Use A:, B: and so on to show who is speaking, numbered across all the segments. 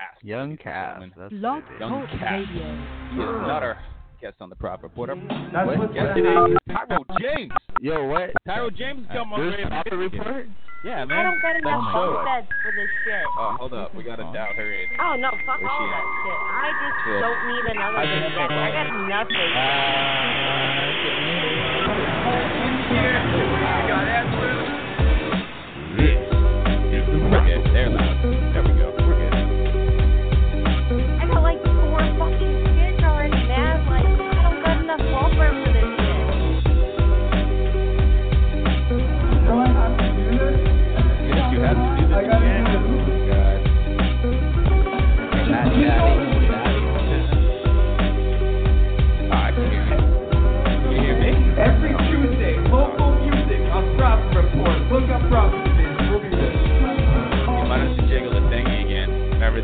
A: Ask
B: Young
A: ladies and
B: Cass.
A: gentlemen.
B: That's
C: Blog
B: it.
A: Young
C: Talk
A: Cass.
C: Radio.
A: He is not our guest on the Prop Report. Our
D: That's
A: what
D: what's
A: guest
D: gonna
A: is Tyrow James.
B: Yo, what?
A: Tyrow James has come on
B: This
A: radio.
B: Papa report?
A: Yeah, man.
E: I don't got enough oh
B: my
E: bunk
B: God.
E: beds for this shit.
A: Oh, hold up. We gotta dial her in.
E: Oh no, fuck
A: Where's
E: all that shit. I just
A: Cool.
E: don't need another
A: I can
E: bed.
A: have
E: I
A: her
E: got nothing.
A: Uh, okay, they're loud. There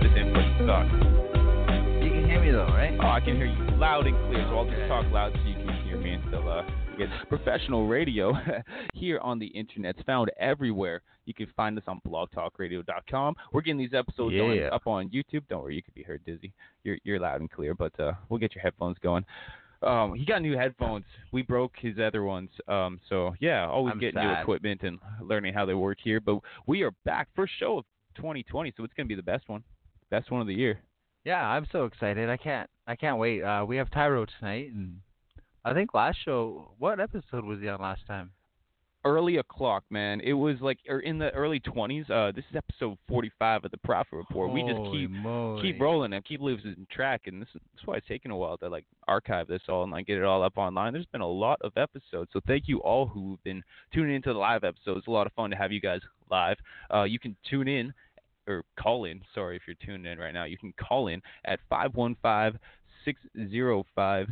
E: this
A: input sucks.
B: You can hear me though, right?
A: Oh, I can hear you loud and clear, so I'll just talk loud so you can hear me until uh, we get professional radio here on the internet. It's found everywhere. You can find us on blogtalkradio.com. We're getting these episodes going
B: Yeah.
A: up on YouTube. Don't worry, you could be heard dizzy. You're you're loud and clear, but uh, we'll get your headphones going. Um, he got new headphones. We broke his other ones. Um, so yeah, always
B: I'm
A: getting new equipment and learning how they work here. But we are back first show of 2020, so it's gonna be the best one, best one of the year.
B: Yeah, I'm so excited. I can't I can't wait. Uh we have Tyrow tonight and I think last show what episode was he on last time?
A: early o'clock, man. It was like or in the early twenties. Uh, this is episode forty-five of the Prophet Report. we just keep
B: moly.
A: keep rolling and keep losing track, and this is that's why it's taken a while to like archive this all and like get it all up online. There's been a lot of episodes, so thank you all who've been tuning into the live episodes. It's a lot of fun to have you guys live. Uh, you can tune in or call in. Sorry if you're tuned in right now. You can call in at five one five six zero five.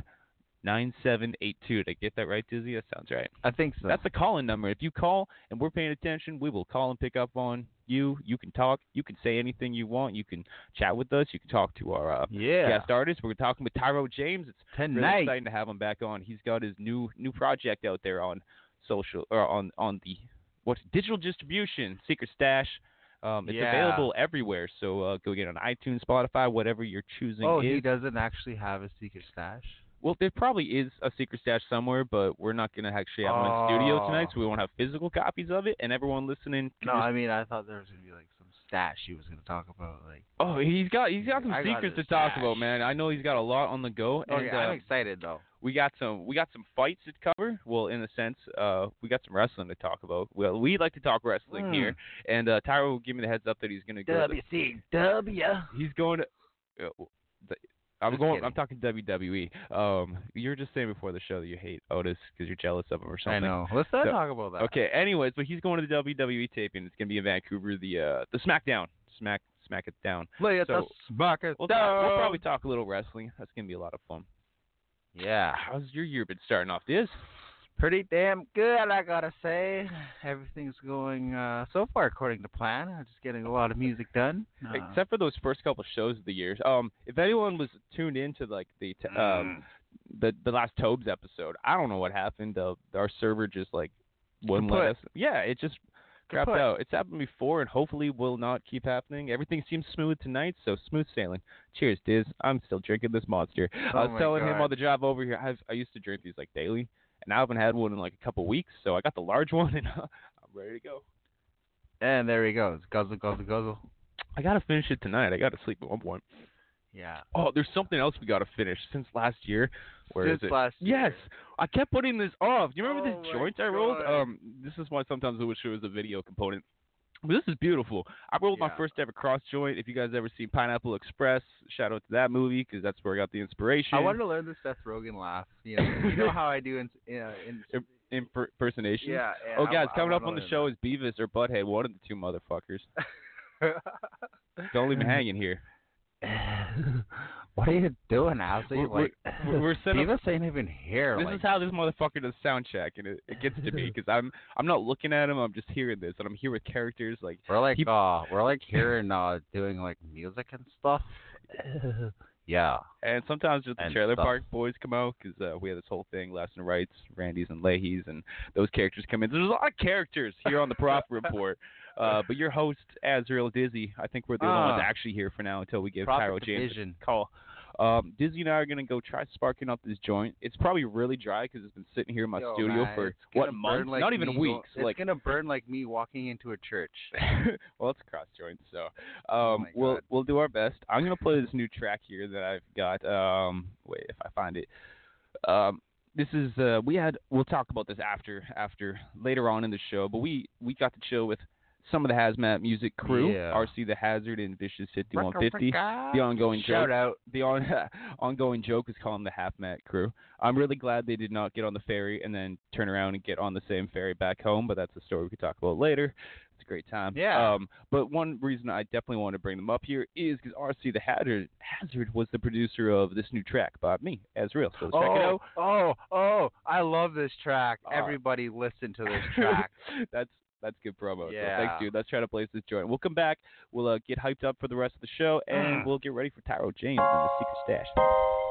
A: 9782. Did I get that right, Dizzy? That sounds right.
B: I think so.
A: That's the call-in number. If you call and we're paying attention, we will call and pick up on you. You can talk. You can say anything you want. You can chat with us. You can talk to our uh,
B: yeah.
A: guest artist. We're talking with Tyrow James. It's really
B: Tonight.
A: exciting to have him back on. He's got his new new project out there on social or on on the what's digital distribution, Secret Stash. Um, it's
B: Yeah.
A: available everywhere. So uh, go get it on iTunes, Spotify, whatever you're choosing.
B: Oh,
A: is.
B: he doesn't actually have a secret stash.
A: Well, there probably is a secret stash somewhere, but we're not going to actually have one in studio tonight,
B: Oh.
A: so we won't have physical copies of it. And everyone listening,
B: No,
A: just-
B: I mean I thought there was gonna be like some stash he was gonna talk about. Like,
A: oh, he's got he's got some
B: I
A: secrets
B: his
A: to talk
B: stash.
A: about, man. I know he's got a lot on the go, and
B: okay,
A: uh,
B: I'm excited though.
A: we got some we got some fights to cover. Well, in a sense, uh, we got some wrestling to talk about. Well, we like to talk wrestling
B: Hmm.
A: here, and uh, Tyrow will give me the heads up that he's going to go. to-
B: WCW.
A: he's going to. Uh, the, I'm going.
B: kidding.
A: I'm talking WWE. Um, you were just saying before the show that you hate Otis because you're jealous of him or something.
B: I know. Let's not
A: So-
B: talk about that.
A: Okay. Anyways, but he's going to the WWE taping. It's gonna be in Vancouver. The uh the SmackDown. Smack Smack it down.
B: Let
A: So,
B: us smack it
A: We'll, talk, we'll probably talk a little wrestling. That's gonna be a lot of fun.
B: Yeah.
A: How's your year been starting off? This
B: Pretty damn good, I gotta say. Everything's going uh, so far according to plan. I'm just getting a lot of music done. Uh,
A: except for those first couple shows of the year. Um, if anyone was tuned into like the t- um the the last Tobes episode, I don't know what happened. Uh, our server just like wouldn't let us. Yeah, it just crapped out. It's happened before, and hopefully will not keep happening. Everything seems smooth tonight, so smooth sailing. Cheers, Diz. I'm still drinking this monster. I
B: Oh
A: was
B: my
A: telling him
B: God.
A: on the drive over here. I've, I used to drink these like daily, and I haven't had one in like a couple weeks. So I got the large one, and I'm ready to go.
B: and there he goes. Guzzle, guzzle, guzzle.
A: I gotta finish it tonight. I gotta sleep at one point.
B: Yeah.
A: Oh, there's something else we gotta finish since last year. Where is
B: Since
A: it?
B: last year.
A: Yes, I kept putting this off. Do you remember
B: Oh
A: this joint I rolled? Um, this is why sometimes I wish there was a video component. But this is beautiful. I rolled my first ever cross joint. If you guys ever seen Pineapple Express, shout out to that movie because that's where I got the inspiration.
B: I wanted to learn the Seth Rogen laugh. You know, you know how I do in, in, uh, in
A: Imper- impersonation.
B: yeah.
A: Oh, guys,
B: I
A: coming up on the show is Beavis or Butthead, one of the two motherfuckers. Don't leave me hanging here.
B: what are you doing, Ozzy?
A: We're-
B: like,
A: we're- we're up-
B: ain't even here.
A: This
B: like,
A: is how this motherfucker does sound check, and it, it gets to me because I'm I'm not looking at him. I'm just hearing this, and I'm here with characters like
B: we're like,
A: he-
B: uh, we're like here and uh, doing like music and stuff. yeah.
A: And sometimes just the
B: And
A: Trailer
B: stuff.
A: Park Boys come out because uh, we had this whole thing, and rights, Randy's and Lahey's, and those characters come in. There's a lot of characters here on the Prophet Report.
D: Uh, but your host, Az-real Dizzy, I think we're the only ones
B: Ah.
D: actually here for now until we give Tyrow James a call. Um, Dizzy and I are gonna go try sparking up this joint. It's probably really dry because it's been sitting here in my
B: Yo,
D: studio
B: man,
D: for what months?
B: like
D: Not even
B: me
D: weeks.
B: It's
D: like
B: gonna burn like me walking into a church.
D: well, it's cross joints, so
B: Oh
D: um,
B: my
D: we'll we'll do our best. I'm gonna play this new track here that I've got. Um, wait if I find it. Um, this is uh, we had we'll talk about this after after later on in the show, but we we got to chill with some of the Hazmat Music crew,
B: Yeah.
D: RC the Hazard and Vicious 5150. The ongoing
B: Shout
D: joke.
B: out.
D: The on, ongoing joke is calling the Half Mat crew. I'm really glad they did not get on the ferry and then turn around and get on the same ferry back home, but that's a story we could talk about later. It's a great time.
B: Yeah.
D: Um, but one reason I definitely want to bring them up here is because RC the Hazard, Hazard was the producer of this new track by me, Az-real. So check it out.
B: Oh, oh, I love this track.
D: Ah.
B: Everybody listen to this track.
D: that's that's good promo. So
B: Yeah.
D: thanks, dude. Let's try to place this joint. We'll come back. We'll uh, get hyped up for the rest of the show, and we'll get ready for Tyrow James and the Secret Stash.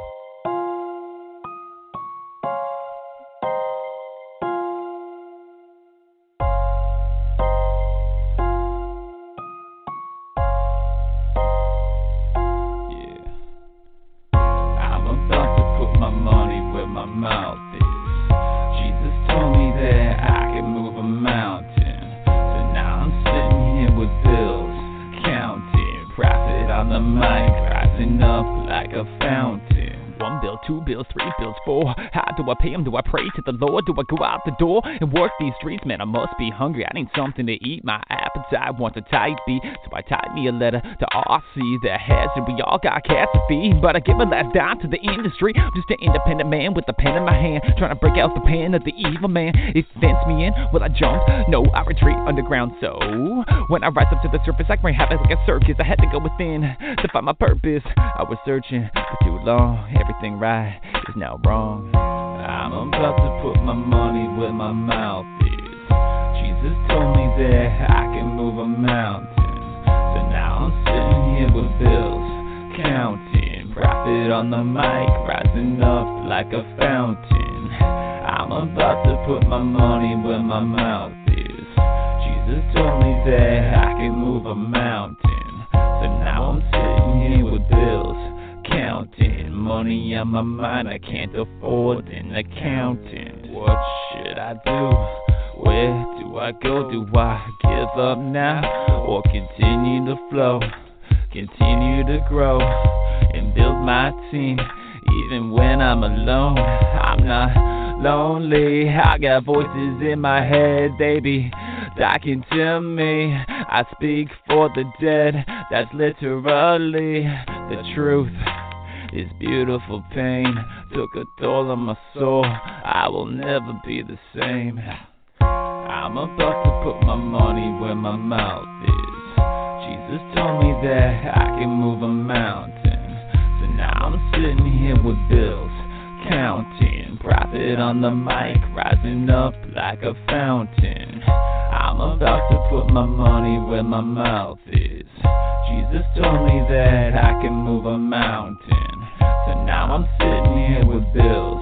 D: Two bills, three bills, four. How do I pay 'em? Do I pray to the Lord? Do I go out the door and work these streets? Man, I must be hungry. I need something to eat. My appetite wants a tight beat. So I type me a letter to RC, the hazard. We all got cats to feed. But I give a last dime to the industry. I'm just an independent man with a pen in my hand. Trying to break out the pen of the evil man. It fence me in. Will I jump? No, I retreat underground. So when I rise up to the surface, I bring habits like a circus. I had to go within to find my purpose. I was searching for too long. Everything right is now wrong. I'm about to put my money where my mouth is. Jesus told me that I can move a mountain. So now I'm sitting here with bills, counting. Profit on the mic, rising up like a fountain. I'm about to put my money where my mouth is. Jesus told me that I can move a mountain. So now I'm sitting here with bills, counting. Money on my mind, I can't afford an accountant. What should I do? Where do I go? Do I give up now? Or continue to flow? Continue to grow and build my team. Even when I'm alone, I'm not lonely. I got voices in my head, baby, talking to me. I speak for the dead, that's literally the truth. This beautiful pain took a toll on my soul. I will never be the same. I'm about to put my money where my mouth is. Jesus told me that I can move a mountain. So now I'm sitting here with bills, counting. Profit on the mic, rising up like a fountain. I'm about to put my money where my mouth is. Jesus told me that I can move a mountain. So now I'm sitting here with bills,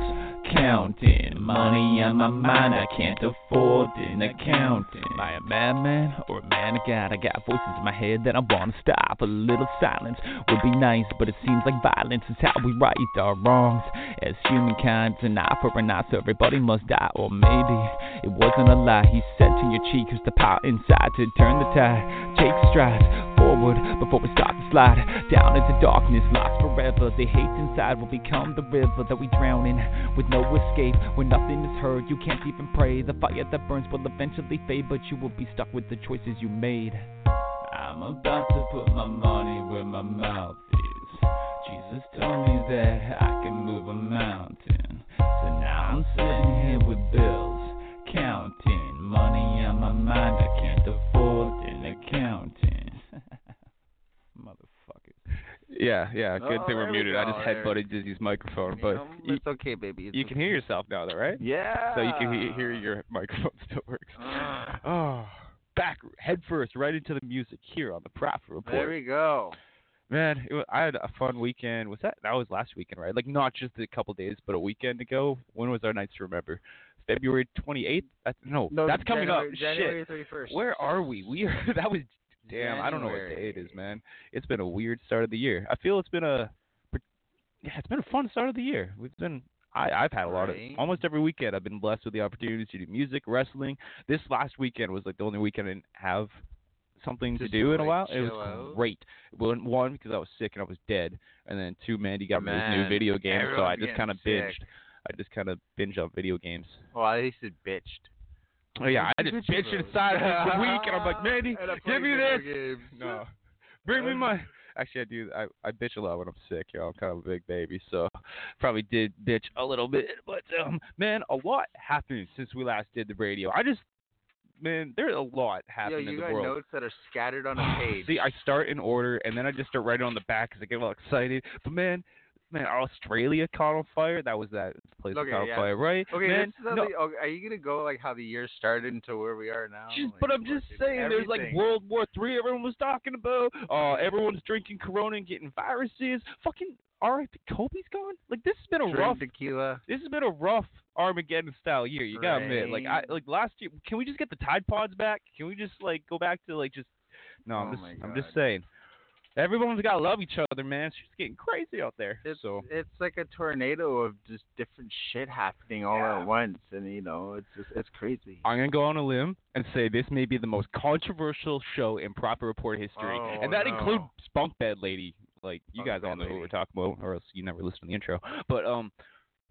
D: counting. Money on my mind, I can't afford an accountant. Am I a madman or a man of God? I got voices in my head that I wanna stop. A little silence would be nice, but it seems like violence is how we right our wrongs. As humankind, an eye for an eye, so everybody must die. Or maybe it wasn't a lie. He said to your cheek, here's the power inside to turn the tide. Take strides forward before we start to slide down into darkness, lost forever. The hate inside will become the river that we drown in with no escape. When nothing is heard, you can't even pray. The fire that burns will eventually fade, but you will be stuck with the choices you made. I'm about to put my money where my mouth is. Jesus told me that I can move a mountain. So now I'm sitting here with bills, counting. Money on my mind, I can't afford an accountant. Motherfucker. Yeah, yeah, oh, good
B: Oh,
D: thing we're
B: there we
D: muted. I just headbutted Dizzy's microphone, but you,
B: it's okay, baby. It's
D: you can hear yourself now, though, right?
B: Yeah.
D: So you can he- hear your microphone still works. Oh, back head first, right into the music here on the Prophet Report.
B: There we go.
D: Man, it was, I had a fun weekend. Was that that was last weekend, right? Like not just a couple days, but a weekend ago. When was our nights to remember?
A: February 28th. That's, no,
B: No,
A: that's coming
B: January,
A: up.
B: January
A: Shit.
B: 31st.
A: Where are we? We are. That was. Damn, I don't know what day it is,
B: January.
A: man. It's been a weird start of the year. I feel it's been a. Yeah, it's been a fun start of the year. We've been. I, I've had a lot of almost every weekend. I've been blessed with the opportunities to do music, wrestling. This last weekend was like the only weekend I didn't have something
B: Just
A: to do in a while. It was
B: out.
A: great. One, one because I was sick and I was dead, and then two, Mandy got me this new video game, so I just kind of binged. I just kind of binge on video games.
B: Well, at least it bitched.
A: Oh yeah, I just bitched inside for the week, and I'm like, Mandy, give me this.
B: games.
A: No, bring me my. Actually, I do. I, I bitch a lot when I'm sick. You know, I'm kind of a big baby, so probably did bitch a little bit. But um, man, a lot happened since we last did the radio. I just, man, there's a lot
B: Yo,
A: happening in
B: you
A: the
B: got notes that are scattered on a page.
A: See, I start in order, and then I just start writing on the back because I get all excited. But man, man, Australia caught on fire. That was that place
B: Okay,
A: caught on
B: yeah.
A: fire, right?
B: Okay,
A: man, no,
B: the, okay, are you gonna go like how the year started into where we are now?
A: Just,
B: Like,
A: but I'm just saying, there's like. World War Three. Everyone was talking about. Uh, everyone's drinking Corona and getting viruses. Fucking R.I.P. Kobe's gone. Like this has been a
B: Drink
A: rough.
B: tequila.
A: This has been a rough Armageddon style year. You gotta admit. Like I like last year. Can we just get the Tide Pods back? Can we just like go back to like just? No, I'm
B: Oh
A: just I'm just saying. Everyone's gotta love each other, man. It's just getting crazy out there.
B: It's
A: so
B: it's like a tornado of just different shit happening all
A: Yeah.
B: at once, and you know it's just it's crazy.
A: I'm gonna go on a limb and say this may be the most controversial show in proper report history,
B: Oh,
A: and that
B: no.
A: includes Spunk Bed Lady. Like you
B: Bunk
A: guys all know who we're talking about, or else you never listened to the intro. But um,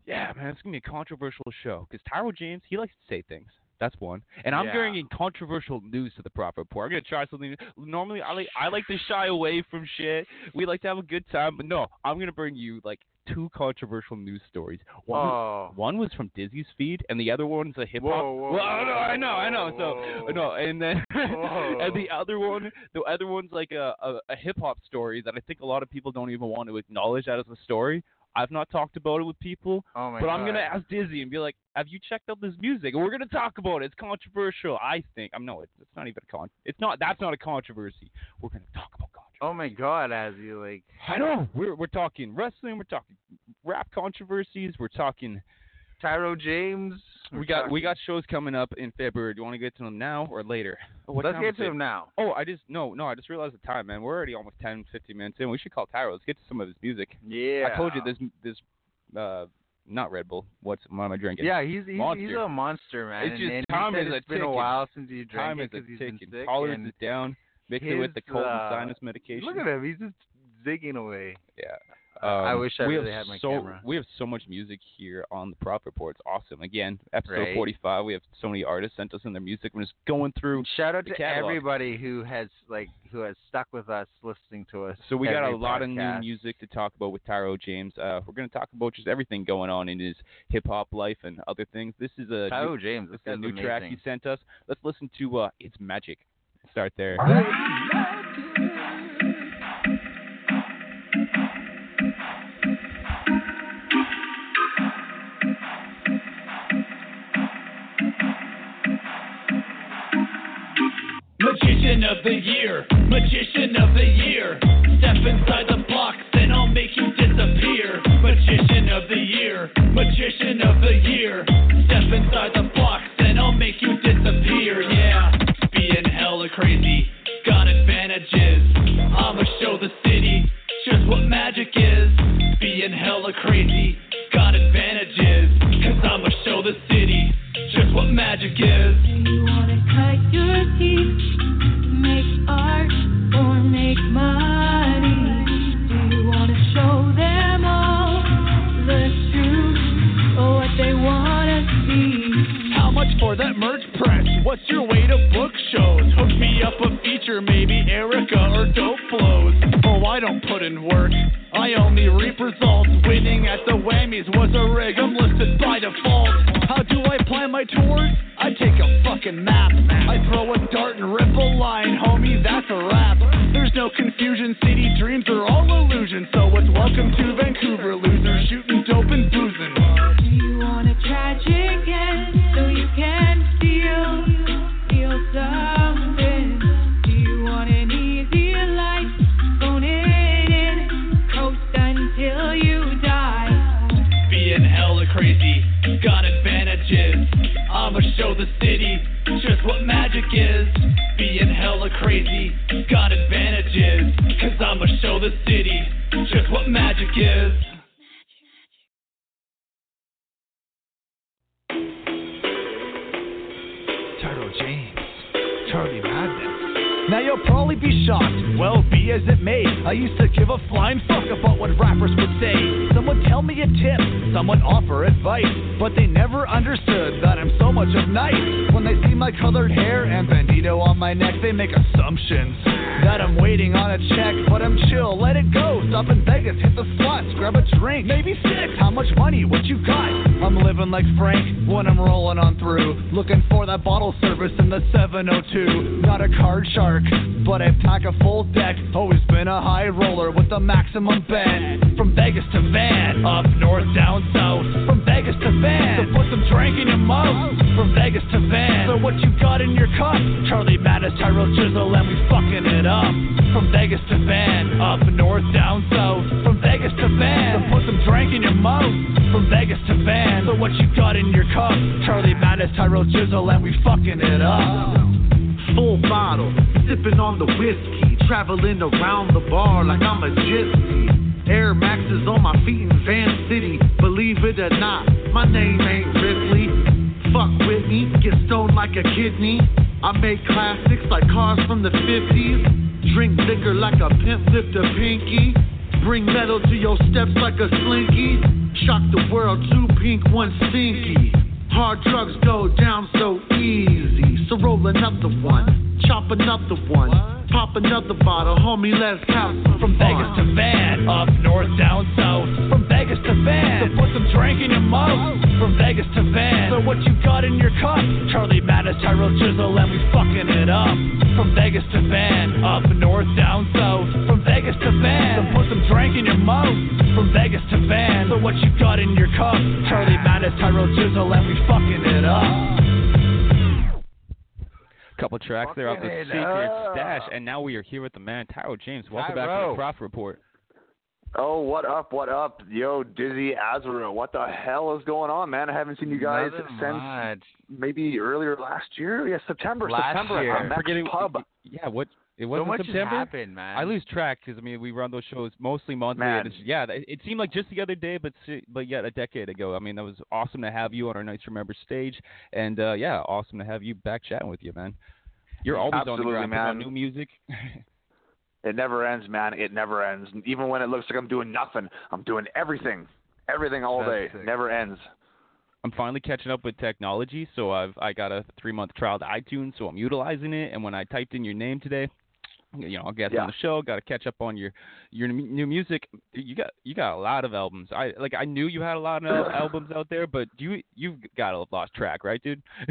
A: yeah, man, it's gonna be a controversial show because Tyrell James he likes to say things. That's one, and I'm
B: Yeah.
A: bringing controversial news to the proper report. I'm gonna try something. Normally, I like I like to shy away from shit. We like to have a good time, but no, I'm gonna bring you like two controversial news stories. One was from Dizzy's feed, and the other one's a hip hop. Well, I know, I know, I know.
B: whoa.
A: So no, and then and the other one, the other one's like a, a a hip hop story that I think a lot of people don't even want to acknowledge that as a story. I've not talked about it with people,
B: oh my
A: but
B: God.
A: I'm gonna ask Dizzy and be like, "Have you checked out this music?" And we're gonna talk about it. It's controversial, I think. I'm no, it's, it's not even a con. It's not. That's not a controversy. We're gonna talk about controversy.
B: Oh my God, as you like.
A: I know. We're we're talking wrestling. We're talking rap controversies. We're talking
B: Tyrow James.
A: We got we got shows coming up in February. Do you want to get to them now or later? Oh,
B: Let's get to
A: it?
B: him now.
A: Oh, I just no no. I just realized the time, man. We're already almost 10, 15 minutes in. We should call Tyrow. Let's get to some of his music.
B: Yeah.
A: I told you this this uh not Red Bull. What's what am I drinking?
B: Yeah, he's he's, he's a monster, man.
A: It's just
B: and
A: time is a
B: it's been a while since you drank
A: time
B: it because he's been
A: ticking.
B: sick.
A: Tolerance
B: and
A: is down. Mix it with the
B: his,
A: cold and
B: uh,
A: sinus medication.
B: Look at him. He's just zigging away.
A: Yeah.
B: I
A: Um,
B: wish I
A: we
B: really
A: have
B: had my
A: so,
B: camera.
A: We have so much music here on the Prop Report. It's awesome. Again, episode
B: Right.
A: 45. We have so many artists sent us in their music. We're just going through.
B: Shout out
A: the
B: to
A: catalog.
B: everybody who has like who has stuck with us, listening to us.
A: So we got a
B: every
A: lot of new music to talk about with Tyrow James. Uh, we're going to talk about just everything going on in his hip hop life and other things. This is a
B: Tyrow
A: new,
B: James,
A: this
B: this
A: is a
B: guy's
A: new track he sent us. Let's listen to uh, "It's Magic." Start there.
C: Magician of the year, magician of the year. Step inside the box and I'll make you disappear. Magician of the year, magician of the year. Step inside the box and I'll make you disappear. Yeah, being hella crazy, got advantages. I'ma show the city just what magic is. Being hella crazy, got advantages. Cause I'ma show the city what magic is.
F: Do you wanna cut your teeth, make art, or make money? Do you wanna show them all the truth or what they wanna see?
C: How much for that merch press? What's your way to book shows? Hook me up a feature, maybe Erica or Dope Flows. Oh, I don't put in work. I only reap results. Winning at the Whammies was a rig. I'm listed by default. How tours? I take a fucking map. I throw a dart and rip a line, homie. That's a wrap. There's no confusion. City dreams are all illusions. So it's welcome to Vancouver, losers shooting dope and boozing. Show the city just what magic is. Being hella crazy, got advantages. Cause I'ma show the city just what magic is.
G: Turtle Now be shocked. Well, be as it may. I used to give a flying fuck about what rappers would say. Someone tell me a tip, someone offer advice, but they never understood that I'm so much of nice. When they see my colored hair and bandito on my neck, they make assumptions that I'm waiting on a check, but I'm chill. Let it go. Stop in Vegas, hit the spots, grab a drink, maybe six. How much money? What you got? I'm living like Frank when I'm rolling on through, looking for that bottle service in the 702. Not a card shark, but I pack a full deck. Always been a high roller with a maximum bet. From Vegas to Van, up north, down south. From Vegas to Van, so put some drink in your mouth. From Vegas to Van, so what you got in your cup? Charlie Madness, Tyrell Jizzle, and we fucking it up. From Vegas to Van, up north, down south. From Vegas to Van, so put some drink in your mouth. From Vegas to Van, so what you got in your cup? Charlie Madness, Tyrell Jizzle, and we fucking it up.
H: Full bottle, sipping on the whiskey, traveling around the bar like I'm a gypsy. Air Maxes on my feet in Van City. Believe it or not, my name ain't Ripley. Fuck with me, get stoned like a kidney. I make classics like cars from the 50s. Drink liquor like a pimp lift a pinky. Bring metal to your steps like a slinky. Shock the world, two pink, one stinky. Hard drugs go down so easy. So roll another one, chop another one, pop another bottle, homie. Let's some
C: From Vegas to Van, up north, down south. From Vegas to Van, so put some drink in your mouth. From Vegas to Van, so what you got in your cup? Charlie Madness, Tyrell Jizzle, and we fucking it up. From Vegas to Van, up north, down south. From Vegas to Van, so put some drink in your mouth. From Vegas to Van, so what you got in your cup? Charlie Madness, Tyrell Jizzle, and we fucking it up.
A: Couple tracks there off the Secret
B: up.
A: Stash, and now we are here with the man Tyrow James. Welcome back to the Prophet Report.
I: Oh, what up? What up? Yo, Dizzy Azra, what the hell is going on, man? I haven't seen you guys
B: Nothing
I: since
B: much.
I: maybe earlier last year. Yeah, September.
B: Last
I: September.
B: year.
I: at the
A: Forgetting
I: pub.
A: Yeah, what it wasn't so
B: much has
A: September.
B: happened, man.
A: I lose track because I mean we run those shows mostly monthly.
I: Man.
A: and yeah, it, it seemed like just the other day, but but yet a decade ago. I mean that was awesome to have you on our Nights Remember stage, and uh, yeah, awesome to have you back chatting with you, man. You're always on the
I: Absolutely,
A: ground
I: man.
A: new music.
I: It never ends, man. It never ends. Even when it looks like I'm doing nothing, I'm doing everything. Everything all
B: That's
I: day.
B: sick.
I: Never ends.
A: I'm finally catching up with technology, so I've I got a three month trial to iTunes, so I'm utilizing it. And when I typed in your name today, you know, I'll get
I: Yeah.
A: on the show. Got to catch up on your your new music. You got you got a lot of albums. I like I knew you had a lot of albums out there, but you you've got a lost track, right, dude?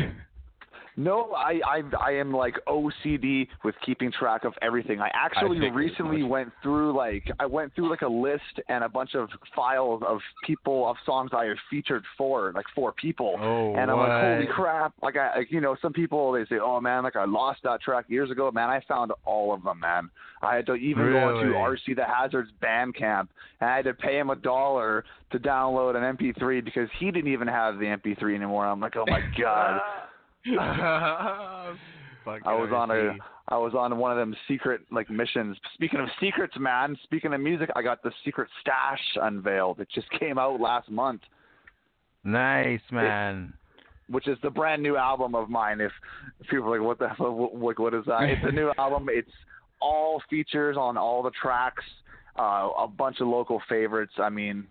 I: No, I, I I am like OCD with keeping track of everything. I actually
A: as
I: recently went through like I went through like a list and a bunch of files of people of songs I have featured for like four people.
B: Oh,
I: and I'm like, holy crap! Like I, like, you know, some people they say, oh man, like I lost that track years ago. Man, I found all of them, man. I had to even go to RC the Hazard's Bandcamp, and I had to pay him a dollar to download an MP3 because he didn't even have the MP3 anymore. I'm like, oh my god.
B: Fucking
I: I was on a I was on one of them secret like missions. Speaking of secrets, man. Speaking of music, I got the secret stash unveiled. It just came out last month,
B: Nice, man.
I: which is the brand new album of mine. If, if people are like, what the hell? What, like, what is that? It's a new album. It's all features on all the tracks. Uh, a bunch of local favorites. I mean,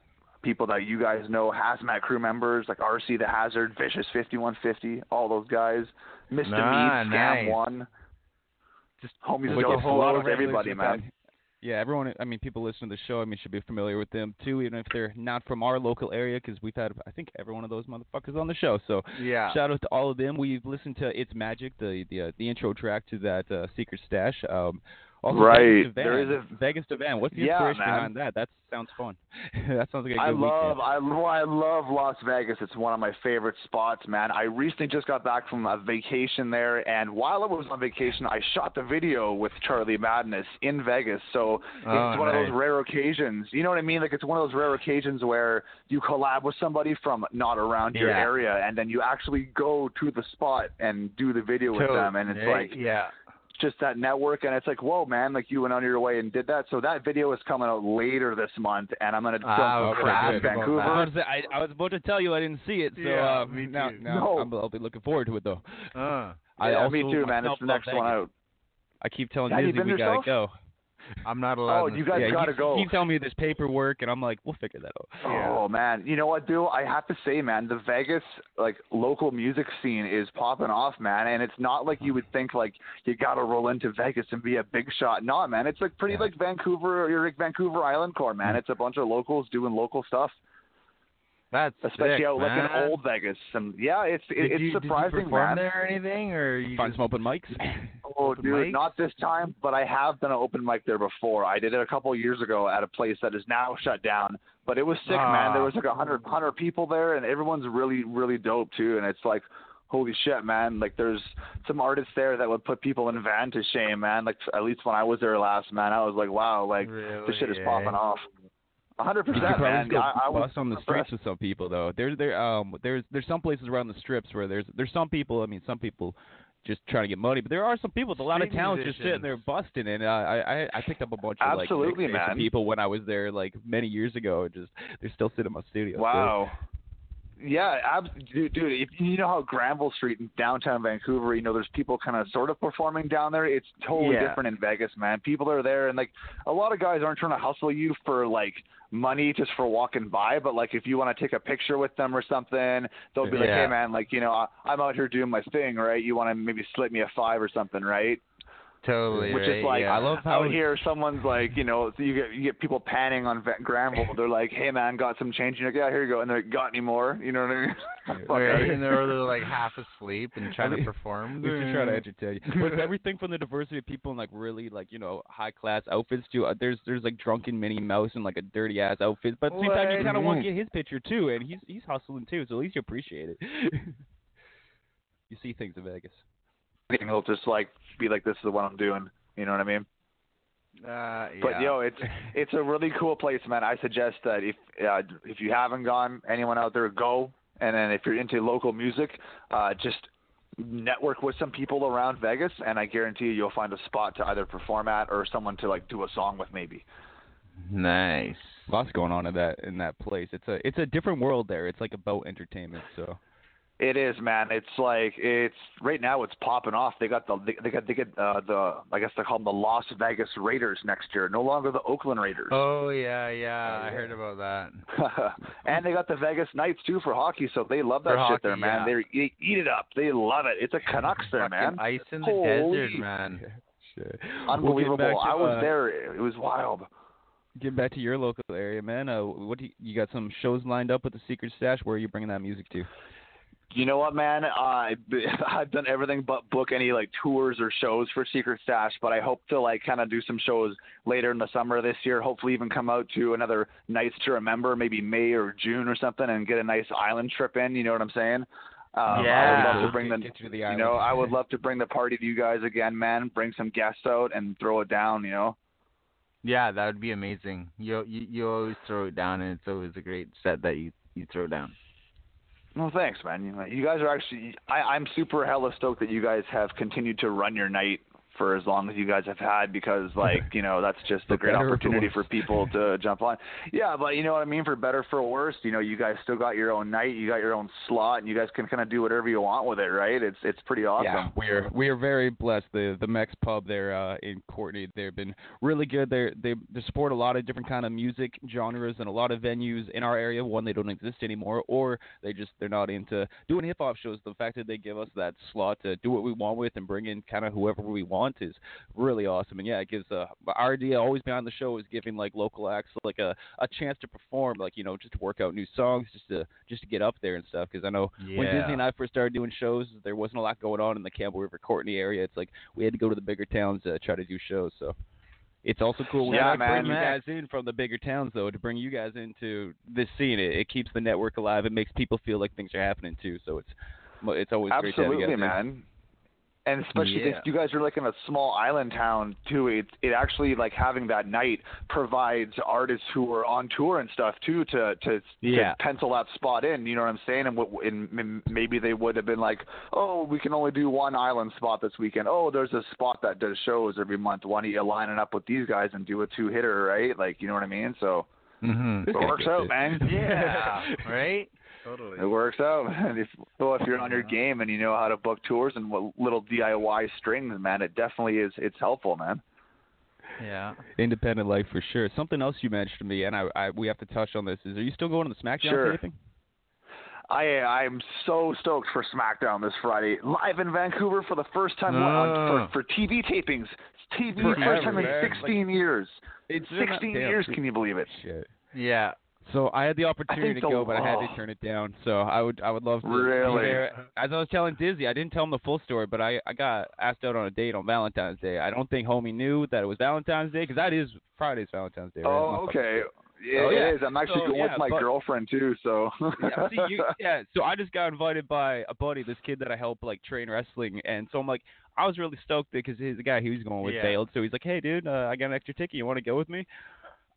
I: people that you guys know, Hazmat crew members like RC the Hazard, Vicious 5150, all those guys. Mr.
B: Nah,
I: Scam
B: nice.
I: One.
A: Just
I: Homies
A: with a whole lot of
I: everybody, man.
A: Yeah, everyone. I mean, people listening to the show. I mean, should be familiar with them too, even if they're not from our local area, because we've had, I think, every one of those motherfuckers on the show. So
B: Yeah.
A: shout out to all of them. We've listened to "It's Magic," the the uh, the intro track to that uh, Secret Stash. Um, Also,
I: Right.
A: Vegas.
I: There is a-
A: Vegas to Van. What's the
I: Yeah,
A: inspiration
I: man.
A: behind that? That sounds fun. that sounds like a good
I: I love,
A: weekend.
I: I love, I love Las Vegas. It's one of my favorite spots, man. I recently just got back from a vacation there, and while I was on vacation, I shot the video with Charlie Madness in Vegas. So
B: Oh,
I: it's one of those rare occasions. You know what I mean? Like it's one of those rare occasions where you collab with somebody from not around your area, and then you actually go to the spot and do the video with them, and it's
B: Yeah,
I: like
B: yeah.
I: Just that network and it's like whoa man like you went on your way and did that. So that video is coming out later this month and i'm going to film
B: Ah, okay,
I: crap
B: good.
I: In vancouver.
A: I was, about to say, I, I was about to tell you I didn't see it, so
B: Yeah,
A: uh,
B: me
A: now,
B: too.
A: now
I: No.
A: I'm, I'll be looking forward to it though.
B: Uh,
A: I
I: yeah,
A: also
I: me too man. It's the next one out.
A: I keep telling
I: Have you
A: Disney
I: been
A: we gotta go.
B: I'm not allowed.
I: Oh, you guys
A: yeah,
I: gotta
A: he,
I: go.
A: He's telling me this paperwork, and I'm like, we'll figure that out.
I: Oh man, you know what, dude? I have to say, man, the Vegas like local music scene is popping off, man. And it's not like you would think like you gotta roll into Vegas and be a big shot. No, man, it's like pretty
A: Yeah.
I: like Vancouver, you're like Vancouver Island core, man. Mm. It's a bunch of locals doing local stuff,
B: That's
I: especially
B: sick,
I: out like
B: man.
I: in old Vegas. And yeah, it's it,
B: Did
I: it's
B: you,
I: surprising,
B: did you perform
I: man.
B: there or anything, or you
A: Find
B: just,
A: some open mics.
I: Oh,
B: Open
I: dude,
B: mics?
I: not this time, but I have done an open mic there before. I did it a couple of years ago at a place that is now shut down. But it was sick, man. There
B: Ah.
I: was like a hundred hundred people there, and everyone's really really dope too. And it's like, holy shit, man! Like there's some artists there that would put people in van to shame, man. Like at least when I was there last, man, I was like, wow, like this shit is popping off. Hundred
A: You could
I: percent,
A: probably
I: man.
A: go
I: I, I was
A: bust on the streets with some people though. There's there um there's there's some places around the strips where there's there's some people. I mean, some people just trying to get money, but there are some people with a lot of
B: Street
A: talent just sitting there busting. And uh, I I I picked up a bunch of like
I: Absolutely,
A: of
I: man.
A: people when I was there like many years ago. and Just they're still sitting in my studio.
I: Wow. Yeah, ab- dude, dude. If you know how Granville Street in downtown Vancouver, you know, there's people kind of sort of performing down there. It's totally
B: Yeah.
I: different in Vegas, man. People are there, and like a lot of guys aren't trying to hustle you for like money just for walking by, but like if you want to take a picture with them or something, they'll be like,
B: Yeah.
I: hey man, like you know, I, I'm out here doing my thing, right? You want to maybe slip me a five or something, right?
B: Totally.
I: Which
B: right,
I: is like
B: yeah.
A: I love how
I: out here, someone's like, you know, you get you get people panning on Va- Granville. They're like, "Hey man, got some change?" You're like, "Yeah, here you go." And they're like, "Got any more?" You know what I mean? Fuck
B: Right,
I: outta
B: and they're, they're like half asleep and trying to
A: least-
B: perform.
A: We just trying to entertain you. With everything from the diversity of people in like really like you know high class outfits to uh, there's there's like drunken Minnie Mouse in like a dirty ass outfit, but at the same time you kind of want to get his picture too, and he's he's hustling too, so at least you appreciate it. you see things in Vegas.
I: And He'll just like be like, "This is what I'm doing." You know what I mean?
B: Uh,
I: But
B: yeah.
I: yo, it's it's a really cool place, man. I suggest that if uh, if you haven't gone, anyone out there, go. And then if you're into local music, uh, just network with some people around Vegas, and I guarantee you, you'll find a spot to either perform at or someone to like do a song with, maybe.
B: nice.
A: Lots going on in that in that place. It's a it's a different world there. It's like about entertainment. So
I: It is, man. It's like it's right now. It's popping off. They got the they, they got they get uh, the I guess they call them the Las Vegas Raiders next year. No longer the Oakland Raiders.
B: Oh yeah, yeah, I heard about that.
I: and they got the Vegas Knights too for hockey, so they love that
B: For
I: shit
B: hockey,
I: there, man.
B: yeah.
I: They eat, eat it up. They love it. It's a Canucks there, man.
B: Ice in the
I: Holy-
B: desert, man.
A: shit.
I: Unbelievable.
A: Well, to,
I: I was
A: uh,
I: there. It was wild.
A: Getting back to your local area, man. Uh, what do you, you got? Some shows lined up with the Secret Stash. Where are you bringing that music to?
I: You know what, man? I I've done everything but book any like tours or shows for Secret Stash, but I hope to like kind of do some shows later in the summer this year. Hopefully, even come out to another Nights to Remember, maybe May or June or something, and get a nice island trip in. You know what I'm saying? Um, I
B: Yeah.
I: would love to bring the,
A: you to the
I: you know, I would love to bring the party to you guys again, man. Bring some guests out and throw it down. You know.
B: Yeah, that would be amazing. You you you always throw it down, and it's always a great set that you you throw down.
I: No, thanks, man. You, you guys are actually. I, I'm super hella stoked that you guys have continued to run your night for as long as you guys have had because, like, you know, that's just a great opportunity for people to jump on. Yeah, but you know what I mean. For better, for worse, you know, you guys still got your own night. You got your own slot, and you guys can kind of do whatever you want with it, right? It's it's pretty awesome.
A: Yeah, we're we are very blessed. The the Mex Pub there uh, in Courtenay, they've been really good. They they they support a lot of different kind of music genres and a lot of venues in our area. One, they don't exist anymore, or they just they're not into doing hip hop shows. The fact that they give us that slot to do what we want with and bring in kind of whoever we want month is really awesome. And yeah, it gives uh, our idea always behind the show is giving like local acts like a a chance to perform, like you know, just to work out new songs, just to just to get up there and stuff. Because I know when Dizzy and I first started doing shows, there wasn't a lot going on in the Campbell River Courtenay area. It's like we had to go to the bigger towns to try to do shows. So it's also cool when
I: Yeah,
A: I bring
I: man.
A: you guys in from the bigger towns, though, to bring you guys into this scene. It, it keeps the network alive. It makes people feel like things are happening too. So it's it's always great to have you
I: Absolutely,
A: guys in.
I: And especially
B: Yeah.
I: if you guys are like in a small island town too, it it actually like having that night provides artists who are on tour and stuff too to to,
B: Yeah.
I: to pencil that spot in. You know what I'm saying? And, what, and maybe they would have been like, oh, we can only do one island spot this weekend. Oh, there's a spot that does shows every month. Why don't you line it up with these guys and do a two hitter, right? Like you know what I mean? So
B: Mm-hmm.
I: it works out, man.
B: Yeah. right. Totally.
I: It works out. And if well, if you're on your game and you know how to book tours and what little DIY strings, man, it definitely is. It's helpful, man.
B: Yeah.
A: Independent life for sure. Something else you mentioned to me, and I, I we have to touch on this. Is are you still going to the SmackDown
I: Sure.
A: taping?
I: I I'm so stoked for SmackDown this Friday, live in Vancouver for the first time on, ah. for for TV tapings. It's TV
A: Forever,
I: first time in
A: man.
I: 16 years.
A: It's
I: 16 years. Can you believe it?
A: Shit.
B: Yeah.
A: So I had the opportunity to go, but I had to turn it down. So I would I would love to. be
I: Really?
A: there. As I was telling Dizzy, I didn't tell him the full story, but I I got asked out on a date on Valentine's Day. I don't think homie knew that it was Valentine's Day because that is Friday's Valentine's Day. Right?
I: Oh, okay. Yeah,
A: Oh, yeah.
I: it is. I'm actually
A: So,
I: going
A: yeah,
I: with my
A: but-
I: girlfriend too. So.
A: yeah, see, you, yeah, so I just got invited by a buddy, this kid that I help like train wrestling, and so I'm like, I was really stoked because he's the guy he was going with
B: Yeah.
A: bailed, so he's like, hey dude, uh, I got an extra ticket, you want to go with me?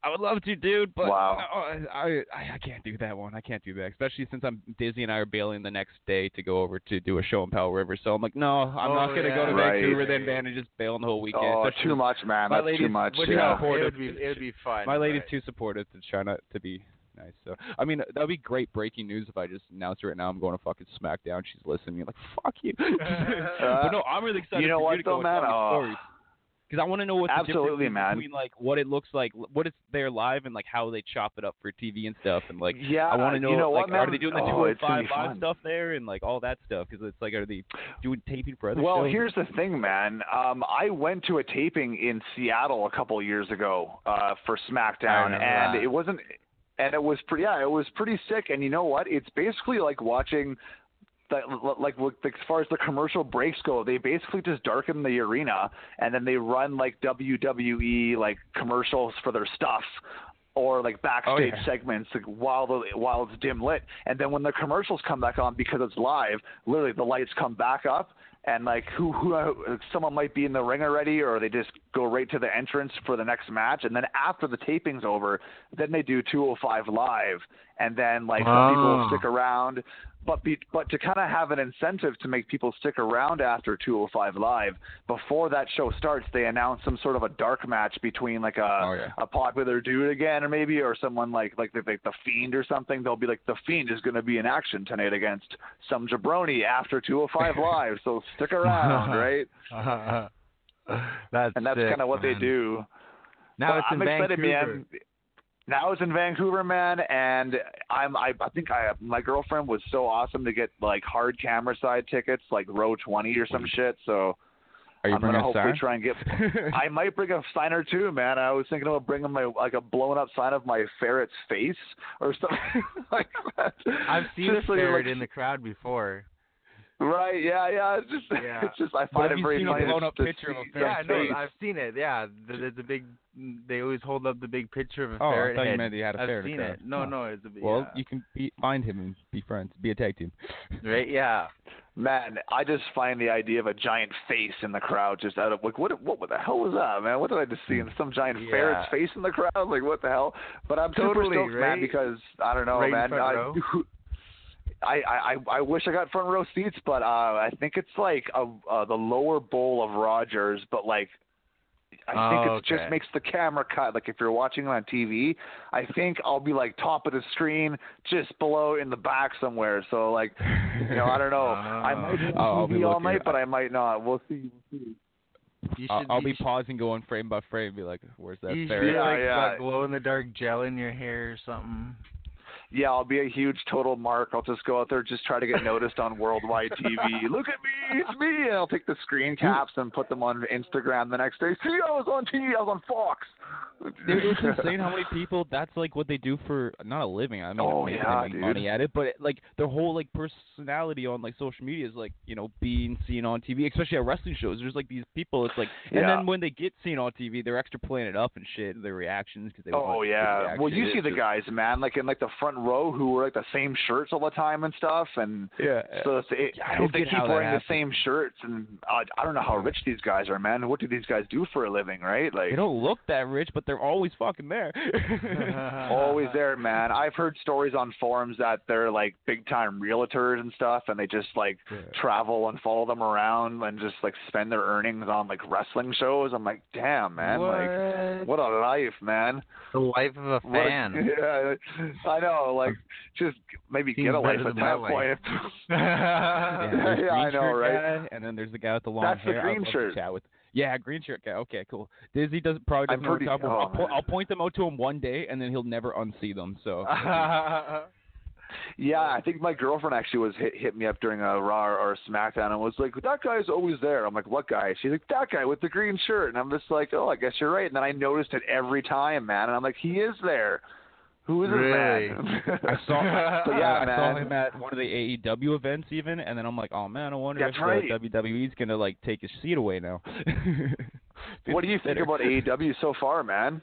A: I would love to, dude, but
I: Wow.
A: uh, I, I I can't do that one. I can't do that, especially since I'm Dizzy and I are bailing the next day to go over to do a show in Powell River. So I'm like, no, I'm
B: Oh,
A: not gonna go to.
I: Right.
A: Vancouver then, man, and just bail on the whole weekend.
I: oh,
A: especially
I: too much, man.
A: my
I: That's too much.
A: what you
I: Yeah.
B: It would be. It would be fun.
A: My lady's
B: right.
A: too supportive to try not to be nice. So I mean, that'd be great breaking news if I just announced right now I'm going to fucking SmackDown. She's listening. You're like, fuck you. but no, I'm really excited
I: you know
A: for
I: what,
A: you to go
I: though,
A: and
I: man?
A: tell me
I: Oh.
A: Because I want to know what the
I: Absolutely,
A: difference
I: man.
A: between like what it looks like, what it's there live, and like how they chop it up for TV and stuff, and like
I: yeah,
A: I want to know,
I: you know
A: like
I: what,
A: are they doing the
I: oh,
A: 205 live
I: fun.
A: stuff there and like all that stuff? Because it's like are they doing taping for other
I: Well,
A: shows?
I: here's the thing, man. Um, I went to a taping in Seattle a couple of years ago uh, for SmackDown, and
B: that.
I: it wasn't, and it was pretty. Yeah, it was pretty sick. And you know what? It's basically like watching. That, like, like as far as the commercial breaks go, they basically just darken the arena and then they run like WWE like commercials for their stuff or like backstage oh,
A: yeah.
I: segments like, while the while it's dim lit. And then when the commercials come back on because it's live, literally the lights come back up and like who who someone might be in the ring already or they just go right to the entrance for the next match and then after the taping's over then they do 205 live and then like some people
B: Oh.
I: stick around but be, but to kind of have an incentive to make people stick around after 205 live before that show starts they announce some sort of a dark match between like a
A: Oh, yeah.
I: a popular dude again or maybe or someone like like the, like the fiend or something they'll be like the fiend is going to be in action tonight against some jabroni after 205 live so stick around right
B: that's
I: and that's kind of what they do
B: Now
I: But
B: it's
I: I'm
B: in
I: excited,
B: Vancouver.
I: man. Now it's in Vancouver, man, and I'm I, I think I my girlfriend was so awesome to get like hard camera side tickets, like row twenty or some shit. So
A: are you
I: I'm gonna hopefully
A: sign?
I: try and get. I might bring a sign or two, man. I was thinking about bringing my like a blown up sign of my ferret's face or something like that.
B: I've seen
I: Just
B: a ferret
I: like,
B: in the crowd before.
I: Right? Yeah, yeah. It's just,
B: Yeah.
I: it's just I find it
A: you
I: very
A: seen
I: funny. to-
A: blown-up
I: to
A: picture of a
I: see-
A: ferret's
B: Yeah, no. I've seen it. Yeah, the, the, the big. They always hold up the big picture of a
A: Oh, I
B: ferret
A: thought you meant you had a
B: I've
A: ferret in
B: seen
A: the
B: it.
A: crowd.
B: No,
A: Oh.
B: no, it's a
A: Well,
B: yeah.
A: you can be, find him and be friends, be a tag team.
B: right. Yeah.
I: Man, I just find the idea of a giant face in the crowd just out of like what what, what the hell was that, man? What did I just see? Mm. Some giant
B: Yeah.
I: ferret's face in the crowd? Like what the hell? But I'm super
B: Totally,
I: stoked, man, because I don't know,
B: Right in
I: man.
B: front
I: I,
B: row?
I: I, I I wish I got front row seats, but uh I think it's like a, uh, the lower bowl of Rogers, but like I think
B: Oh,
I: it just makes the camera cut. Like if you're watching it on TV, I think I'll be like top of the screen, just below in the back somewhere. So like, you know, I don't know. I might be
A: I'll- I'll be
I: all
A: looking.
I: night, but I might not. We'll see. We'll see.
B: You
A: I'll,
B: should
A: I'll be
B: you should-
A: pausing, going frame by frame, be like, "Where's that
B: You should
A: ferret?"
B: be
I: Yeah,
B: like
I: yeah.
B: glow in the dark gel in your hair or something.
I: Yeah, I'll be a huge total mark. I'll just go out there, just try to get noticed on worldwide TV. Look at me, it's me. And I'll take the screen caps and put them on Instagram the next day. See, I was on TV. I was on Fox.
A: It's insane how many people that's like what they do for not a living. I mean,
I: Oh,
A: maybe
I: yeah,
A: they make
I: dude.
A: money at it, but like their whole like personality on like social media is like you know being seen on TV, especially at wrestling shows. There's like these people. It's like, and
I: Yeah.
A: then when they get seen on TV, they're extra playing it up and shit. Their reactions because they
I: Oh yeah. Well, you see the guys, man, like in like the front row who wear like the same shirts all the time and stuff, and
A: Yeah.
I: so it,
A: I don't
I: if they keep wearing the same shirts, and uh, I don't know how rich these guys are, man. What do these guys do for a living, right? Like
A: They don't look that rich, but they're always fucking there.
I: always there, man. I've heard stories on forums that they're like big time realtors and stuff, and they just like travel and follow them around and just like spend their earnings on like wrestling shows. I'm like, damn, man, like what a life, man.
B: The life of a
I: What-
B: fan.
I: yeah, I know. Like, just maybe
B: Seems
I: get a life at that point.
A: Yeah,
I: Yeah, I know, right?
A: Guy, and then there's the guy with the long
I: That's the green
A: I'd love to
I: shirt.
A: Chat with. Yeah, green shirt guy. Okay, cool. Dizzy doesn't probably doesn't know
I: pretty-
A: about.
I: oh,
A: I'll, po- I'll point them out to him one day, and then he'll never unsee them. So
I: Yeah, I think my girlfriend actually was hit hit me up during a Raw or a SmackDown and was like, "That guy's always there." I'm like, "What guy?" She's like, "That guy with the green shirt." And I'm just like, "Oh, I guess you're right." And then I noticed it every time, man. And I'm like, "He is there. Who is
B: Really?
I: this man?"
A: I saw.
I: Yeah,
A: I
I: man.
A: saw him at one of the AEW events even, and then I'm like, oh man, I wonder
I: That's
A: if
I: right.
A: uh, WWE's gonna like take his seat away now.
I: what do you think about AEW so far, man?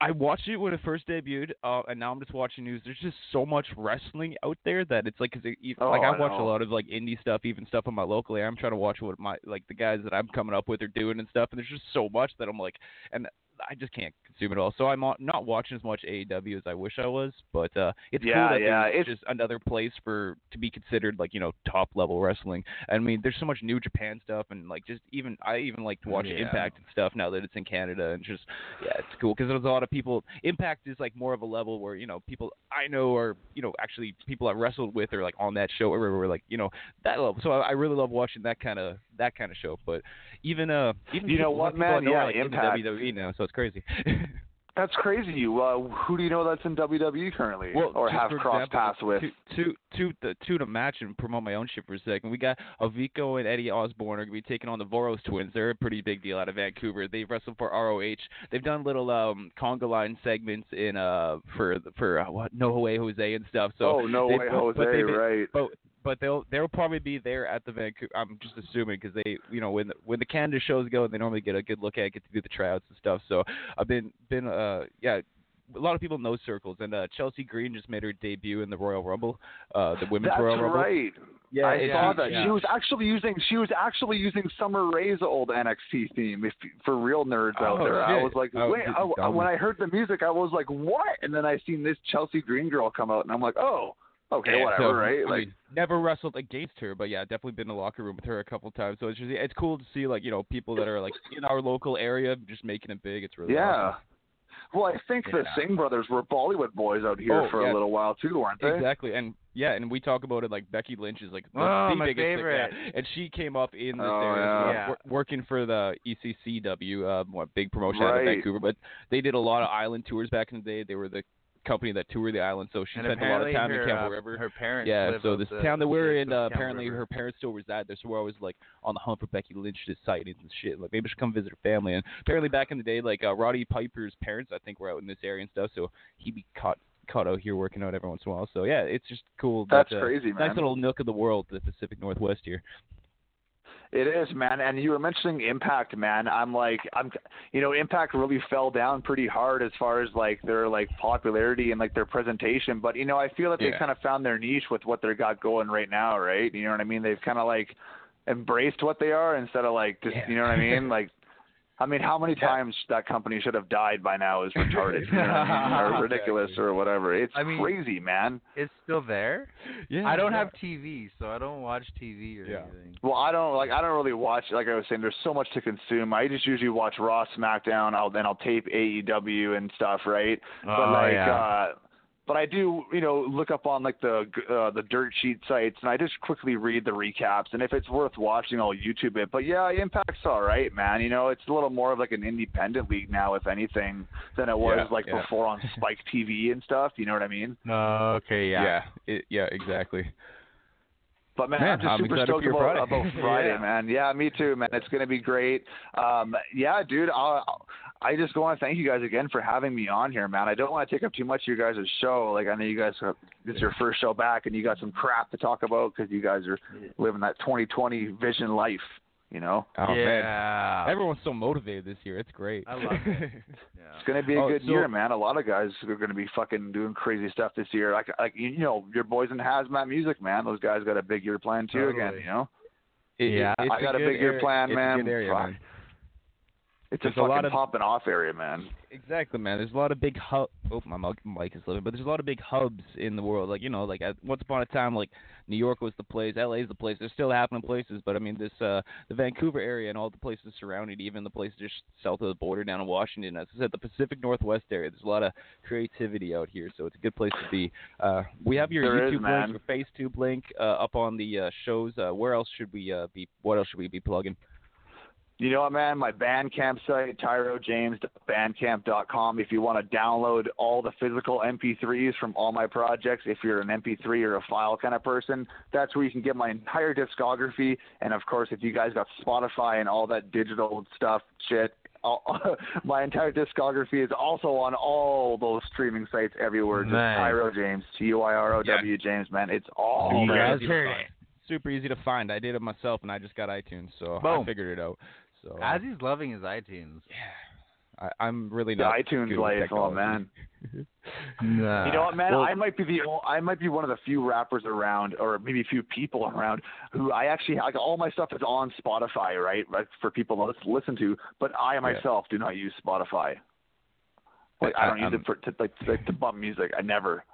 A: I watched it when it first debuted, uh, and now I'm just watching news. There's just so much wrestling out there that it's like, cause it, even,
I: Oh,
A: like I
I: I
A: watch a lot of like indie stuff, even stuff on my local area. I'm trying to watch what my like the guys that I'm coming up with are doing and stuff, and there's just so much that I'm like, and I just can't consume it all. So I'm not- watching as much AEW as I wish I was, but uh it's
I: Yeah,
A: cool that
I: yeah, it's-
A: just another place for to be considered like you know top level wrestling. I mean, there's so much New Japan stuff, and like just even I even like to watch
B: Yeah.
A: Impact and stuff now that it's in Canada, and just yeah, it's cool because there's a lot of people. Impact is like more of a level where you know people I know are you know actually people I've wrestled with are like on that show or whatever, like you know that level. So I, I really love watching that kind of that kind of show. But even uh even
I: You know what,
A: I
I: man? Yeah,
A: like,
I: Impact.
A: WWE now, so it's crazy.
I: That's crazy. You, uh, who do you know that's in WWE currently,
A: Well,
I: or have
A: for
I: cross paths with?
A: To, to to the to match and promote my own shit for a second. We got Avico and Eddie Osborne are gonna be taking on the Voros twins. They're a pretty big deal out of Vancouver. They've wrestled for ROH. They've done little um conga line segments in uh for for uh, what No Way Jose and stuff. So
I: oh no way, Jose,
A: but
I: right?
A: but but they'll they'll probably be there at the Vancouver. I'm just assuming because they you know when the, when the Canada shows go, they normally get a good look at it, get to do the tryouts and stuff. So I've been been uh yeah. A lot of people know circles, and uh, Chelsea Green just made her debut in the Royal Rumble, uh, the Women's
I: That's
A: Royal Rumble.
I: right.
A: Yeah,
I: I
A: it-
I: saw
A: she-
I: that.
A: yeah.
I: She was actually using she was actually using Summer Rae's old NXT theme. If for real nerds out
A: Oh,
I: there, I was like,
A: Oh,
I: wait. I, when I heard the music, I was like, what? And then I seen this Chelsea Green girl come out, and I'm like, oh, okay,
A: Yeah,
I: whatever,
A: so,
I: right?
A: I
I: Like,
A: mean, never wrestled against her, but yeah, definitely been in the locker room with her a couple times. So it's just it's cool to see like you know people that are like in our local area just making it big. It's really
I: yeah.
A: awesome.
I: Well, I think the
A: Yeah.
I: Singh brothers were Bollywood boys out here
A: Oh,
I: for
A: yeah.
I: a little while too, weren't they?
A: Exactly, and yeah, and we talk about it like Becky Lynch is like the,
B: Oh,
A: the
B: my
A: biggest thing, yeah. and she came up in this
I: Oh,
A: area,
I: yeah.
B: Yeah.
A: working for the E ECCW, uh, what big promotion out of Vancouver. But they did a lot of island tours back in the day. They were the company that toured the island, so she
B: and
A: spent a lot of time
B: her,
A: in Campbell
B: uh,
A: River.
B: her parents
A: Yeah, so this
B: the,
A: town that we're in, uh, apparently
B: River.
A: her parents still reside there, so we're always like on the hunt for Becky Lynch's sightings and shit. Like maybe she come visit her family. And apparently back in the day, like uh, Roddy Piper's parents, I think, were out in this area and stuff, so he'd be caught caught out here working out every once in a while. So yeah, it's just cool.
I: That's
A: that, uh,
I: crazy, man.
A: Nice little nook of the world, the Pacific Northwest here.
I: It is, man. And you were mentioning Impact, man. I'm like, I'm, you know, Impact really fell down pretty hard as far as like their like popularity and like their presentation. But you know, I feel that they
A: Yeah.
I: kind of found their niche with what they got going right now, right? You know what I mean? They've kind of like embraced what they are instead of like just,
A: Yeah.
I: you know what I mean? Like, I mean, how many times that company should have died by now is retarded, you know I mean? or ridiculous or whatever. It's
B: I mean-
I: crazy, man.
B: It's still there.
A: Yeah,
B: I don't
A: yeah.
B: have TV, so I don't watch TV or
A: Yeah.
B: anything.
I: Well, I don't like. I don't really watch. Like I was saying, there's so much to consume. I just usually watch Raw, SmackDown. I'll then I'll tape AEW and stuff, right? but
B: Oh,
I: like,
B: yeah.
I: uh but I do, you know, look up on like the uh, the dirt sheet sites, and I just quickly read the recaps. And if it's worth watching, I'll YouTube it. But yeah, Impact's all right, man. You know, it's a little more of like an independent league now, if anything, than it was
A: Yeah,
I: like
A: yeah.
I: before on Spike TV and stuff. You know what I mean?
B: Oh, okay, yeah.
A: Yeah, it, yeah, exactly.
I: But man,
A: Man,
I: I'm just
A: I'm
I: super stoked about,
A: Friday.
I: about Friday,
B: Yeah.
I: man. Yeah, me too, man. It's gonna be great. Um, yeah, dude. I'll, I just want to thank you guys again for having me on here, man. I don't want to take up too much of your guys' show. Like I know you guys, have, this is your first show back, and you got some crap to talk about because you guys are living that 2020 vision life. You know,
A: Oh man,
B: yeah.
A: everyone's so motivated this year. It's great.
B: I love it. Yeah.
I: it's gonna be a
A: Oh,
I: good
A: so-
I: year, man. A lot of guys are gonna be fucking doing crazy stuff this year. Like, like you know, your boys in Hazmat Music, man. Those guys got a big year plan too. Again, you know.
A: It- it-
B: Yeah.
A: it's
I: I got a
A: good
I: big year
A: area-
I: plan,
A: it's. A good area, man.
I: It's
A: There's
I: a
A: a lot of-
I: popping off area, man.
A: Exactly, man. There's a lot of big hub. Oh, my mic- is living, but there's a lot of big hubs in the world. Like you know, like at, once upon a time, like New York was the place, LA is the place. There's still happening places, but I mean, this uh the Vancouver area and all the places surrounding, even the places just south of the border down in Washington. As I said, the Pacific Northwest area. There's a lot of creativity out here, so it's a good place to be. Uh, we have your
I: There is,
A: YouTube
I: man.
A: link, your FaceTube link uh, up on the uh, shows. Uh, where else should we uh, be? What else should we be plugging?
I: You know what, man? My Bandcamp site, tyrojames.bandcamp.com. If you want to download all the physical MP3s from all my projects, if you're an MP3 or a file kind of person, that's where you can get my entire discography. And of course, if you guys got Spotify and all that digital stuff, shit, all, my entire discography is also on all those streaming sites everywhere. Just
B: Nice.
I: Tyrow James, T U I R O W James, man. It's all
B: You guys heard it.
A: Super easy to find. I did it myself, and I just got iTunes, so I figured it out. So uh,
B: As he's loving his iTunes.
A: I, I'm really not.
I: The
A: not
I: iTunes
A: good
I: life, oh man.
B: Nah.
I: You know what, man?
A: well-
I: I might be the o- I might be one of the few rappers around, or maybe a few people around, who I actually like. All my stuff is on Spotify, right? Like for people to listen to, but I myself do not use Spotify. Like I
A: I-
I: don't use
A: I'm-
I: it for to, like to, to bump music. I never,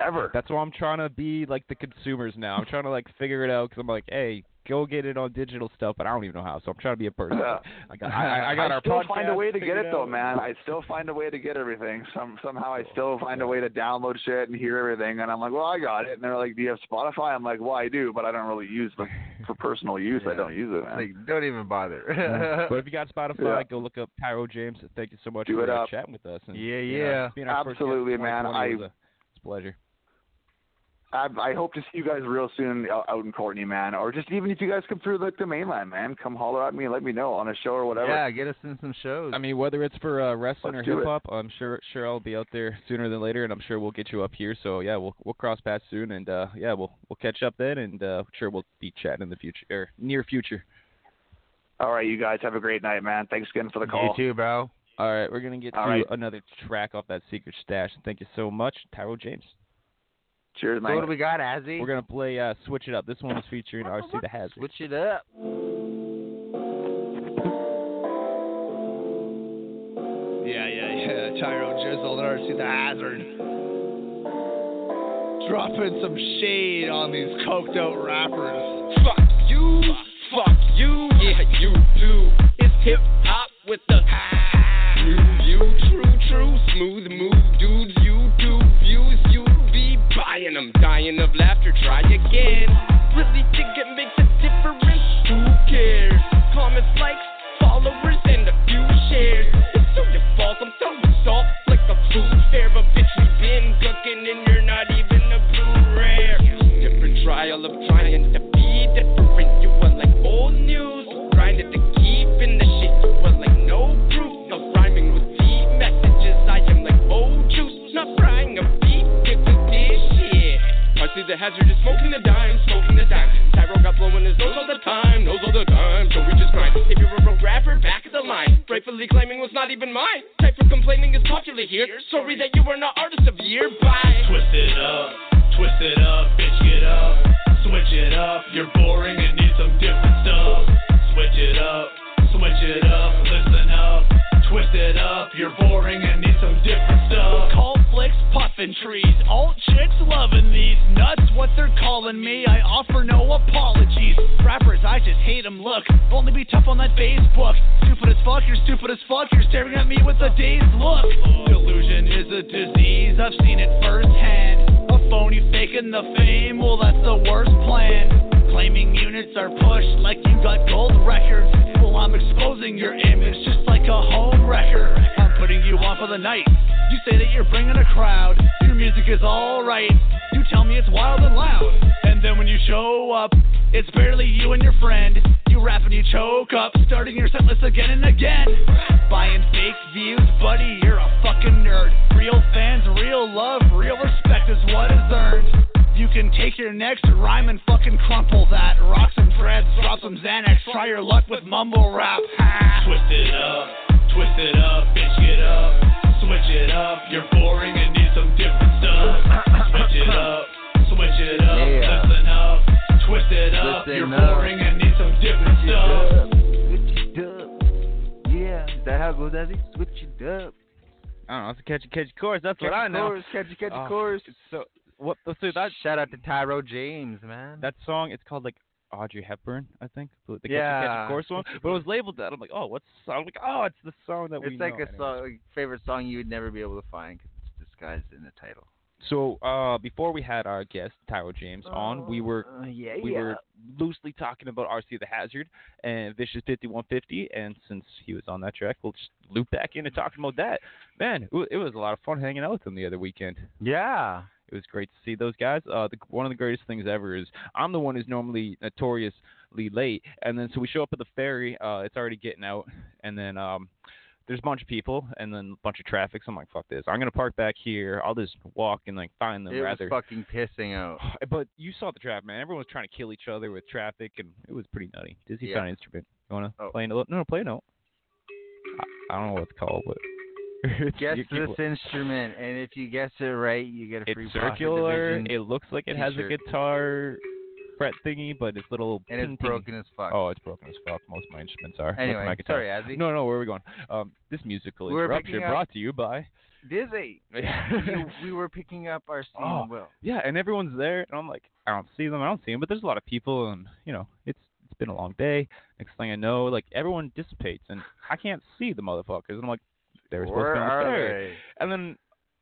I: ever.
A: That's why I'm trying to be like the consumers now. I'm trying to like figure it out because I'm like, hey, go get it on digital stuff, but I don't even know how. So I'm trying to be a person.
I: Yeah.
A: I got, I, I- I got
I: I
A: our
I: still
A: podcast
I: find a way to get
A: figured
I: it though, man. I still find a way to get everything. Some somehow I still find a way to download shit and hear everything. And I'm like, well, I got it. And they're like, do you have Spotify? I'm like, well, I do, but I don't really use it for personal use. I don't use it, man.
B: Like, don't even bother.
A: But if you got Spotify,
I: Yeah.
A: go look up Tyrow James. Thank you so much
I: Do
A: for
I: it
A: uh,
I: up.
A: chatting with us. And,
B: Yeah,
A: you know,
B: yeah.
A: being our first
I: Absolutely, man.
A: 2020
I: I-
A: a- it's a pleasure.
I: I, I hope to see you guys real soon out, out in Courtenay, man. Or just even if you guys come through like the mainland, man, come holler at me and let me know on a show or whatever.
B: yeah, get us in some shows.
A: I mean, whether it's for uh, wrestling
I: Let's
A: or hip hop, I'm sure sure I'll be out there sooner than later, and I'm sure we'll get you up here. So yeah, we'll we'll cross paths soon, and uh, yeah, we'll we'll catch up then, and uh, sure we'll be chatting in the future or near future.
I: All right, you guys have a great night, man. Thanks again for the call.
B: You too, bro.
A: All right, we're gonna get
I: All
A: to
I: right.
A: another track off that secret stash. Thank you so much, Tyrow James.
I: Cheers,
B: So
I: man.
B: what do we got, Azzy?
A: We're gonna play uh, "Switch It Up." This one is featuring RC the Hazard.
B: Switch it up.
J: Yeah, yeah, yeah. Tyrow Jizzle, RC the Hazard. Dropping some shade on these coked out rappers.
K: Fuck you, fuck you, yeah, you do. It's hip hop with the new you, true, true, smooth move, I
A: don't know. It's a catchy, catchy chorus. That's
B: Catchy
A: what I know.
B: chorus, catchy, catchy
A: Oh,
B: chorus.
A: it's So what? So that
B: Shout out to Tyrow James, man.
A: that song. It's called like Audrey Hepburn, I think. The the catchy,
B: Yeah.
A: catchy chorus one. But it was labeled that. I'm like, oh, what's the song? I'm like, oh, it's the song that we
B: it's like
A: know.
B: a
A: Anyways.
B: song, like, favorite song you would never be able to find because it's disguised in the title.
A: So uh, before we had our guest Tyrow James on, we were
B: Uh, yeah,
A: we
B: yeah.
A: were loosely talking about RC the Hazard and Vicious 5150, and since he was on that track, we'll just loop back into talking about that. Man, it it was a lot of fun hanging out with him the other weekend.
B: Yeah.
A: It was great to see those guys. Uh, the, one of the greatest things ever is I'm the one who's normally notoriously late, and then so we show up at the ferry. Uh, it's already getting out, and then um, there's a bunch of people, and then a bunch of traffic. So I'm like, fuck this. I'm gonna park back here. I'll just walk and like find them
B: It
A: rather.
B: was fucking pissing out.
A: But you saw the traffic, man. Everyone was trying to kill each other with traffic, and it was pretty nutty. Dizzy
B: Yeah.
A: found an instrument. You wanna
B: Oh.
A: play a note? No, no, play a note. I, I don't know what it's called, but
B: Guess this instrument, and if you guess it right, you get a free
A: it's circular. It looks like it has a
B: t-shirt.
A: guitar fret thingy, but it's little.
B: and it's
A: ping, ping.
B: broken as fuck.
A: Oh, it's broken as fuck. Most of my instruments are.
B: Anyway, sorry, Azzy.
A: No, no, where are we going? Um, this musical
B: We're
A: interruption brought to you by.
B: Dizzy. you, we were picking up our scene
A: Oh.
B: well.
A: Yeah, and everyone's there, and I'm like, I don't see them, I don't see them, but there's a lot of people, and you know, it's it's been a long day. Next thing I know, like everyone dissipates, and I can't see the motherfuckers, and I'm like, they were supposed
B: Where
A: to be on the
B: are they?
A: And then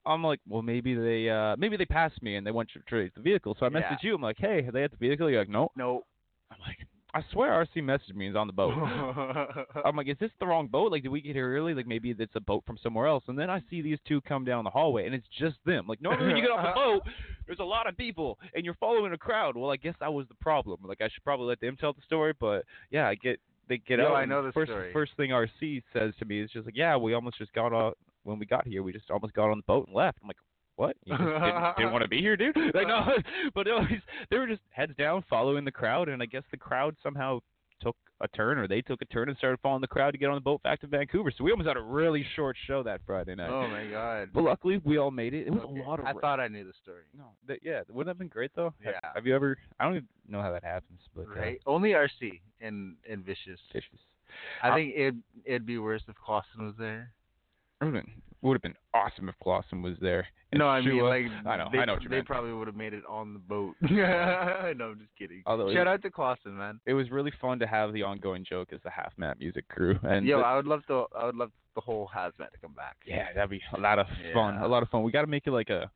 A: I'm like, well, maybe they uh maybe they passed me and they went to trace the vehicle. So I
B: Yeah.
A: messaged you. I'm like, hey, are they at the vehicle? You're like, no.
B: No.
A: I'm like, I swear RC messaged me. He's on the boat. I'm like, is this the wrong boat? Like, did we get here early? Like, maybe it's a boat from somewhere else. And then I see these two come down the hallway, and it's just them. Like, normally when you get off the boat, there's a lot of people, and you're following a crowd. Well, I guess I was the problem. Like, I should probably let them tell the story, but yeah, I get they get
B: Yo,
A: out.
B: I know the
A: first,
B: story.
A: First thing RC says to me is just like, yeah, we almost just got off when we got here. We just almost got on the boat and left. I'm like. What? You just didn't, didn't want to be here, dude? Like no, but was, they were just heads down, following the crowd, and I guess the crowd somehow took a turn, or they took a turn and started following the crowd to get on the boat back to Vancouver. So we almost had a really short show that Friday night.
B: Oh my god.
A: But luckily, we all made it. It was
B: Okay.
A: a lot of.
B: I
A: ra-
B: thought I knew the story.
A: no, that, yeah, wouldn't that have been great though? Have-
B: Yeah.
A: Have, you ever? I don't even know how that happens, but uh,
B: Only RC and and Vicious.
A: Vicious.
B: I
A: Uh,
B: think it it'd be worse if Clausen was there.
A: It would have been, would have been awesome if Clausen was there. and
B: no, I mean like
A: I know,
B: they,
A: I know what you
B: they
A: meant.
B: probably would have made it on the boat. no, I'm just kidding.
A: Although it-
B: Shout out to Clausen, man.
A: It was really fun to have the ongoing joke as the Hazmat Music crew, and
B: Yo,
A: the-
B: I would love to. I would love the whole hazmat to come back.
A: Yeah, that'd be a lot of fun.
B: Yeah.
A: A lot of fun. We got to make it like a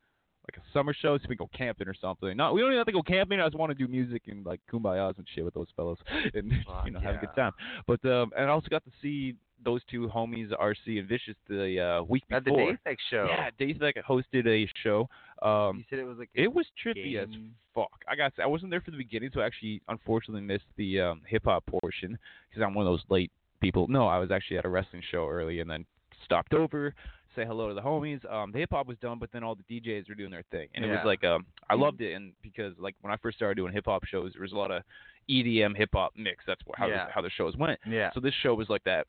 A: like a summer show so we go camping or something. No, we don't even have to go camping. I just want to do music and like kumbayas and shit with those fellows and you know have a good time. But um, and I also got to see those two homies, RC and Vicious, the uh, week
B: At the
A: before.
B: Daytech show.
A: Yeah, Daytech hosted a show. Um,
B: You said it was like.
A: it was trippy as fuck. I got I wasn't there for the beginning, so I actually unfortunately missed the um, hip hop portion because I'm one of those late people. No, I was actually at a wrestling show early and then stopped over, say hello to the homies. Um, the hip hop was done, but then all the DJs were doing their thing, and it was like um, I loved it, and because like when I first started doing hip hop shows, there was a lot of EDM hip hop mix. That's how
B: Yeah.
A: the, how the shows went.
B: Yeah.
A: So this show was like that,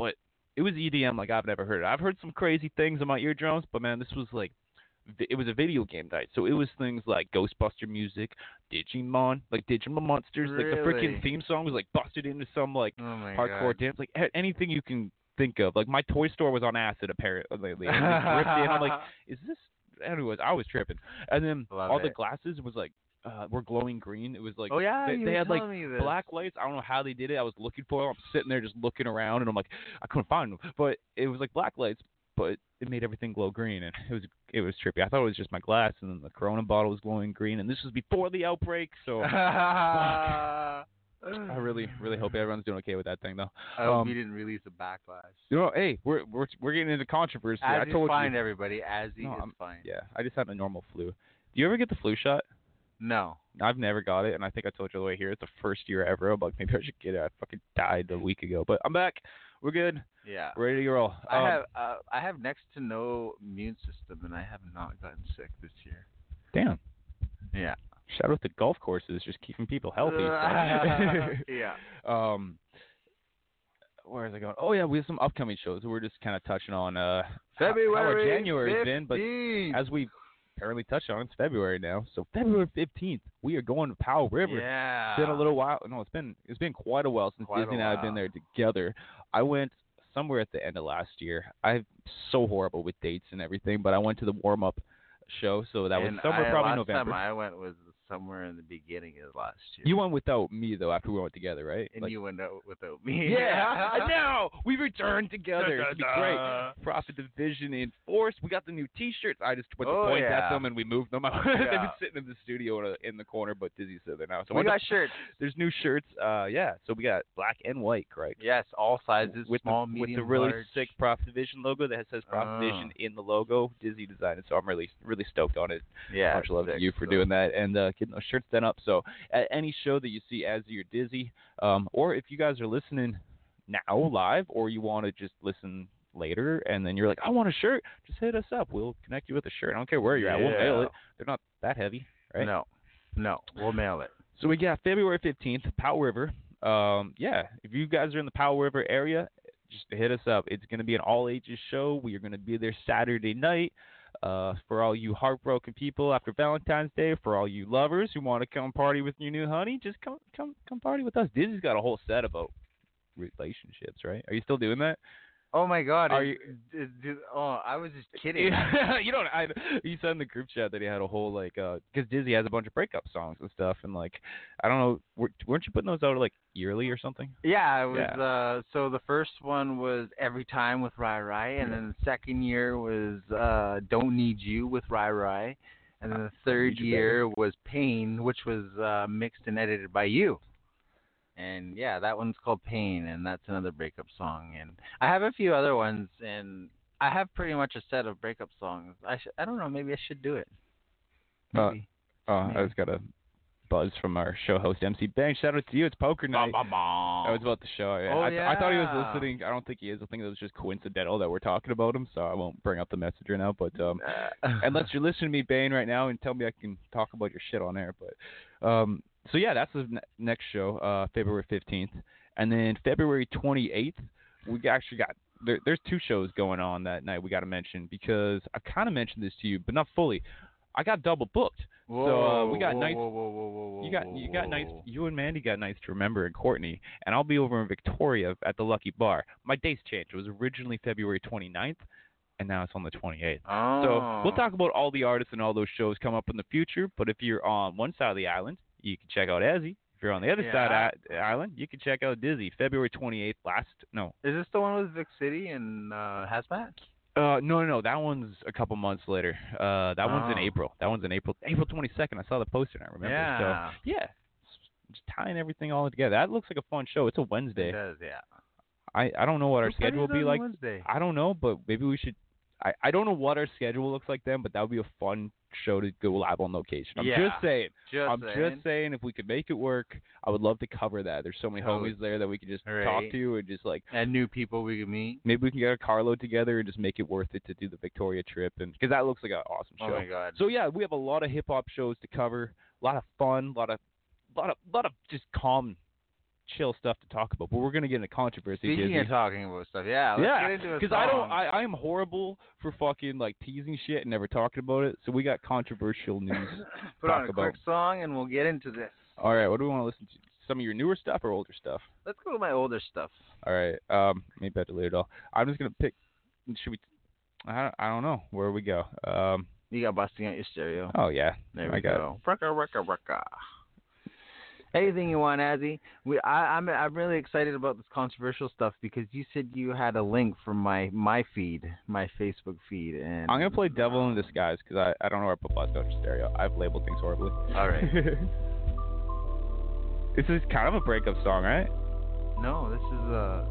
A: but it was EDM like I've never heard. it. I've heard some crazy things in my eardrums, but man, this was like it was a video game night, so it was things like Ghostbuster music, Digimon, like Digimon monsters, like the freaking theme song was like busted into some like
B: Oh
A: hardcore
B: god.
A: dance, like anything you can think of. Like my toy store was on acid apparently uh, lately. And it. I'm like, is this? Anyways, I was tripping, and then
B: Love
A: all the glasses was like. Uh, were glowing green. It was like
B: Oh, yeah,
A: they, they had like black lights. I don't know how they did it. I was looking for them. I'm sitting there just looking around, and I'm like, I couldn't find them. But it was like black lights, but it made everything glow green, and it was it was trippy. I thought it was just my glass, and then the Corona bottle was glowing green, and this was before the outbreak, so I really really hope everyone's doing okay with that thing though.
B: I hope
A: Um,
B: you didn't release a backlash.
A: You know, hey, we're we're we're getting into controversy. I
B: As is
A: told
B: fine,
A: you.
B: everybody. As
A: No,
B: is
A: I'm-
B: fine.
A: Yeah, I just had a normal flu. Do you ever get the flu shot?
B: No.
A: I've never got it, and I think I told you the way here. It's the first year ever. I'm like, maybe I should get it. I fucking died a week ago, but I'm back. We're good.
B: Yeah.
A: Ready to roll.
B: I
A: Um,
B: have uh, I have next to no immune system, and I have not gotten sick this year.
A: Damn.
B: Yeah.
A: Shout out to golf courses, just keeping people healthy.
B: yeah.
A: Um, where is it going? Oh yeah, we have some upcoming shows. We're just kind of touching on uh how- how our
B: February
A: January's been, but as we apparently touched on, it's February now. So February fifteenth, we are going to Powell River.
B: Yeah.
A: It's been a little while. No, it's been it's been quite a while since
B: Quite
A: Dizzy and I have been there together. I went somewhere at the end of last year. I'm so horrible with dates and everything, but I went to the warm up show, so that was
B: And
A: somewhere
B: I,
A: probably
B: last
A: November.
B: time I went was somewhere in the beginning of last year.
A: You went without me though after we went together, right?
B: and
A: Like-
B: you went out without me.
A: Yeah, I know. We returned together.
B: Da, da,
A: It'd be great. Prophet Division in force. We got the new T-shirts. I just went to
B: Oh,
A: point at them and we moved them out. They've been sitting in the studio in, the corner, but Dizzy's there now. So
B: we
A: to-
B: got shirts.
A: There's new shirts. Uh, yeah. So we got black and white, correct?
B: Yes, all sizes,
A: with
B: small,
A: the,
B: medium,
A: with the really
B: large.
A: sick Prophet Division logo that says Prophet
B: Ah.
A: Division in the logo. Dizzy designed it, so I'm really really stoked on it.
B: Yeah,
A: much love to you for doing that and uh, getting those shirts done up. So at any show that you see as you're Dizzy, um, or if you guys are listening now live, or you want to just listen later, and then you're like, I want a shirt, just hit us up. We'll connect you with a shirt. I don't care where you're at. We'll mail it. They're not that heavy, right?
B: No, no, we'll mail it.
A: So we got February 15th, Powell River. Um, yeah, if you guys are in the Powell River area, just hit us up. It's going to be an all ages show. We are going to be there Saturday night. Uh, for all you heartbroken people after Valentine's Day, for all you lovers who want to come party with your new honey, just come come come party with us. Dizzy's got a whole set about relationships, right? Are you still doing that?
B: Oh my God!
A: Are
B: is-
A: you-
B: is- is- oh, I was just kidding.
A: you don't. I, he said in the group chat that he had a whole like, because Dizzy has a bunch of breakup songs and stuff, and like, I don't know, wer- weren't you putting those out like yearly or something?
B: Yeah, it was.
A: Yeah.
B: Uh, so the first one was Every Time with Rai Rai, and then the second year was uh, Don't Need You with Rai Rai, and then the third
A: You
B: year was Pain, which was uh, mixed and edited by you. And yeah, that one's called Pain, and that's another breakup song. And I have a few other ones, and I have pretty much a set of breakup songs. I sh- I don't know, maybe I should do it.
A: Uh,
B: Maybe.
A: Oh, I
B: Maybe.
A: just got a buzz from our show host MC Bang. Shout out to you. It's poker night. That was about the show. Yeah.
B: Oh,
A: I, th- I thought he was listening. I don't think he is. I think it was just coincidental that we're talking about him, so I won't bring up the messenger now. But um, unless you're listening to me, Bane, right now, and tell me I can talk about your shit on air. But um, so yeah, that's the ne- next show, uh, February 15th, and then February 28th, we actually got there, there's two shows going on that night. We got to mention because I kind of mentioned this to you, but not fully. I got double booked.
B: Whoa,
A: so uh, we got
B: whoa,
A: nights.
B: whoa,
A: You got you got nights. You and Mandy got nights to remember and Courtenay, and I'll be over in Victoria at the Lucky Bar. My dates changed. It was originally February 29th, and now it's on the 28th.
B: Oh.
A: So we'll talk about all the artists and all those shows come up in the future. But if you're on one side of the island, you can check out Ezzy. If you're on the other side of the island, you can check out Dizzy. February 28th. Last no,
B: Is this the one with Vic City and uh, Hazmat?
A: uh, no, no, no. That one's a couple months later. Uh, that one's in
B: Oh.
A: April. That one's in April. April 22nd. I saw the poster and I remember. So
B: Yeah.
A: yeah, just tying everything all together. That looks like a fun show. It's a Wednesday.
B: It does, yeah.
A: I I don't know what our schedule will be like.
B: Wednesday?
A: I don't know, but maybe we should. I I don't know what our schedule looks like then, but that would be a fun show to go live on location. I'm
B: Yeah,
A: just saying.
B: just
A: I'm
B: saying.
A: just saying if we could make it work, I would love to cover that. There's so many
B: Oh,
A: homies there that we could just talk to and just like
B: And new people we can meet.
A: maybe we can get a carload together and just make it worth it to do the Victoria trip and because that looks like an awesome oh show.
B: Oh my god.
A: So yeah, we have a lot of hip hop shows to cover, a lot of fun, a lot of, lot of, lot of just calm, chill stuff to talk about. But we're gonna get into controversy.
B: Speaking
A: Dizzy.
B: of talking about stuff, yeah, let's
A: yeah,
B: get into a
A: because I don't. I, I am horrible for fucking like teasing shit and never talking about it. So we got controversial news to
B: Put
A: talk
B: on a
A: about.
B: quick song and we'll get into this.
A: All right, what do we want to listen to? Some of your newer stuff or older stuff?
B: Let's go to my older stuff.
A: All right, um, maybe I delete it all. I'm just gonna pick. Should we? I don't, I don't know where we go. Um,
B: You got busting out your stereo.
A: oh yeah,
B: There
A: I
B: we
A: got
B: go. Rucka, rucka, rucka. Anything you want, Azzy. We, I, I'm, I'm really excited about this controversial stuff because you said you had a link from my my feed, my Facebook feed, and
A: I'm gonna play Devil in Disguise because I, I don't know where I put Bloodstone Stereo. I've labeled things horribly.
B: All right.
A: this is kind of a breakup song, right?
B: no, this is uh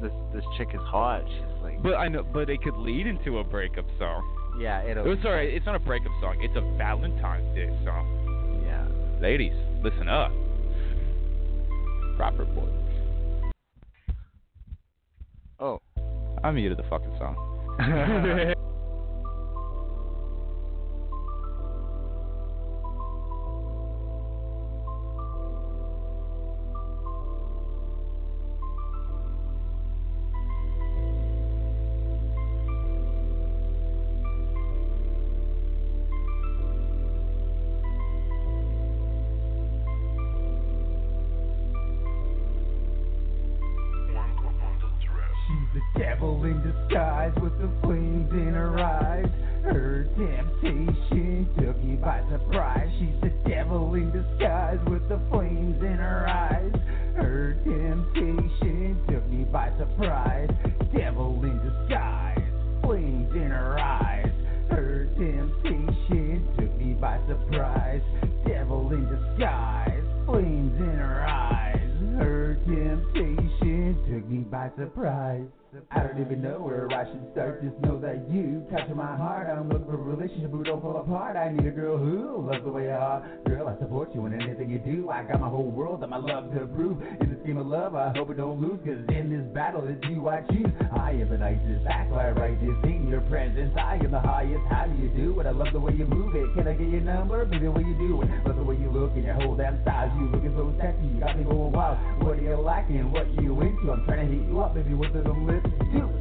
B: this this chick is hot. She's like,
A: But I know, but it could lead into a breakup song.
B: yeah, it'll.
A: Oh, sorry, it's not a breakup song. It's a Valentine's Day song.
B: Yeah.
A: Ladies, listen up. Proper boy.
B: Oh.
A: I muted the fucking song.
D: disguise with the flames I hope it don't lose. Cause in this battle, it's you I choose. I am the nicest, why I write this in your presence. I am the highest. How do you do it? I love the way you move it. Can I get your number? The way you do it. Love the way you look and your whole damn style. You looking so sexy. You got me going wild. What are you lacking? What you into? I'm trying to hit you up, baby. What do them lips do?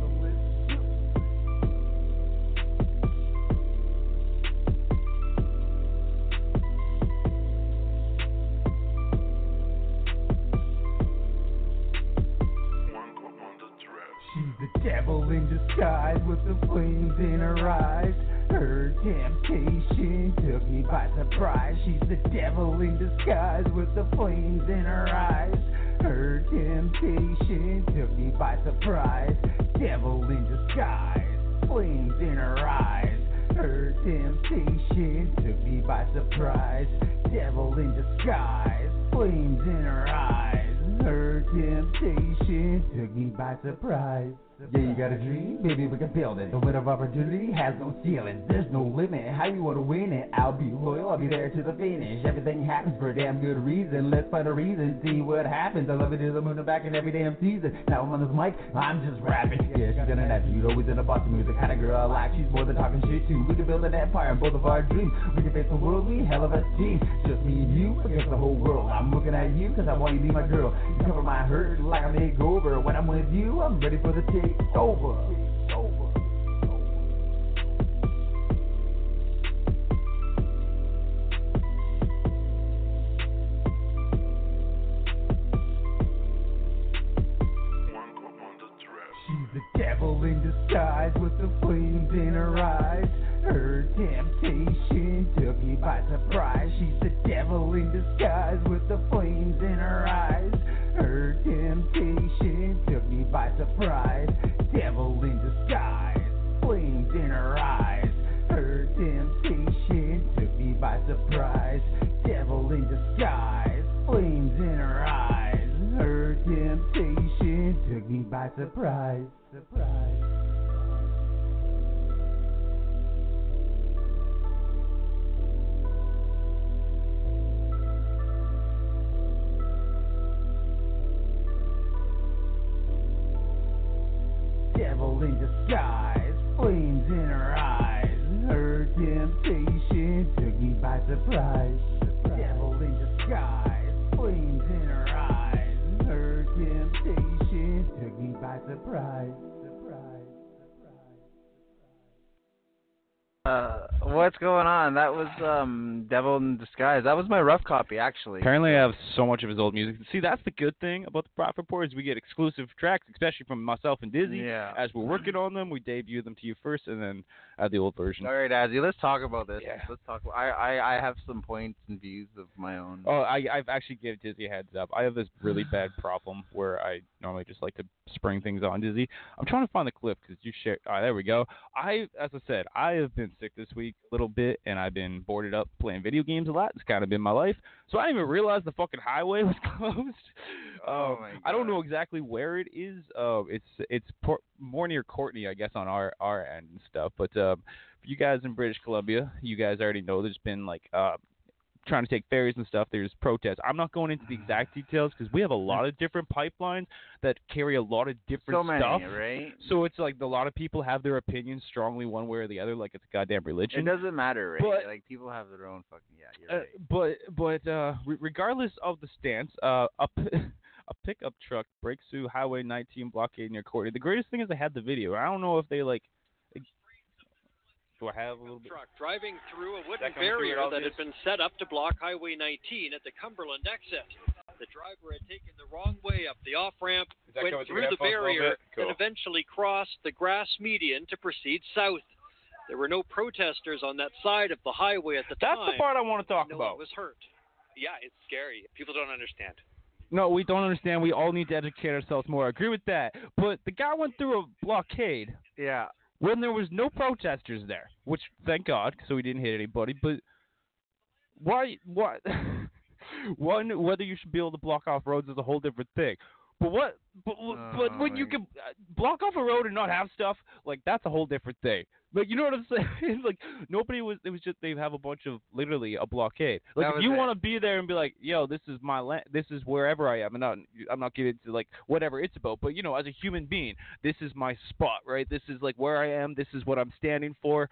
D: Devil in disguise with the flames in her eyes. Her temptation took me by surprise. She's the devil in disguise with the flames in her eyes. Her temptation took me by surprise. Devil in disguise, flames in her eyes. Her temptation took me by surprise. Devil in disguise, flames in her eyes. Her temptation took me by surprise. Yeah, you got a dream? Baby, we can build it. The window of opportunity has no ceiling. There's no limit. How you wanna win it? I'll be loyal, I'll be there to the finish. Everything happens for a damn good reason. Let's find a reason, see what happens. I love it to the moon and back in every damn season. Now I'm on this mic, I'm just rapping. Yeah, she's gonna have you always in a box music. Kind of girl I like, she's more than talking shit too. We can build an empire in both of our dreams. We can face the world, we hell of a team. Just me and you against the whole world. I'm looking at you cause I want you to be my girl. You cover my hurt like a makeover. When I'm with you, I'm ready for the takeover. She's the devil in disguise with the flames in her eyes. Her temptation took me by surprise. She's the devil in disguise with the flames in her eyes. Her temptation took me by surprise. Devil in disguise, flames in her eyes. Her temptation took me by surprise. Devil in disguise, flames in her eyes. Her temptation took me by surprise. Surprise. Devil in disguise, flames in her eyes. Her temptation took me by surprise. Devil in flames in her eyes. Her temptation took me by surprise. Surprise.
B: Uh, what's going on? That was um Devil in Disguise. That was my rough copy, actually.
A: Apparently, I have so much of his old music. See, that's the good thing about the Prophet Report is we get exclusive tracks, especially from myself and Dizzy.
B: Yeah.
A: As we're working on them, we debut them to you first, and then add the old version.
B: All right, Azzy, let's talk about this.
A: Yeah.
B: Let's talk. I, I I have some points and views of my own.
A: Oh, I, I've actually give Dizzy a heads up. I have this really bad problem where I normally just like to spring things on Dizzy. I'm trying to find the clip because you share. Ah, there we go. I, as I said, I have been sick this week a little bit, and I've been boarded up playing video games a lot. It's kind of been my life. So I didn't even realize the fucking highway was closed.
B: Oh
A: Um,
B: my
A: I don't know exactly where it is. Uh, it's it's por- more near Courtenay, I guess, on our our end and stuff. But um, for you guys in British Columbia, you guys already know there's been like uh, trying to take ferries and stuff. There's protests. I'm not going into the exact details because we have a lot of different pipelines that carry a lot of different
B: so many,
A: stuff.
B: right?
A: So it's like a lot of people have their opinions strongly one way or the other, like it's a goddamn religion.
B: It doesn't matter, right?
A: But-
B: like people have their own fucking yeah. You're
A: Uh, but but uh, re- regardless of the stance, uh, a, p- a pickup truck breaks through Highway 19 blockade near Courtenay. The greatest thing is I had the video. I don't know if they like. Do I have a little bit?
L: truck driving through a wooden
A: that coming through
L: barrier that had been set up to block Highway 19 at the Cumberland exit. The driver had taken the wrong way up the off ramp, went
A: through
L: through the
A: headphones a little
L: barrier.
A: Cool.
L: and eventually crossed the grass median to proceed south. There were no protesters on that side of the highway at the
A: That's
L: time.
A: the part I want to talk
L: no
A: about.
L: one was hurt.
M: Yeah, it's scary. People don't understand.
A: No, we don't understand. We all need to educate ourselves more. I agree with that. But the guy went through a blockade
B: Yeah.
A: When there was no protesters there, which thank God, so we didn't hit anybody. But why? Why? One, whether you should be able to block off roads is a whole different thing. But what? But, but when you can uh, block off a road and not have stuff, like that's a whole different thing. Like you know what I'm saying? like nobody was. It was just they have a bunch of literally a blockade. Like if you want to be there and be like, yo, this is my land. This is wherever I am. I'm not. I'm not getting into like whatever it's about. But you know, as a human being, this is my spot, right? This is like where I am. This is what I'm standing for.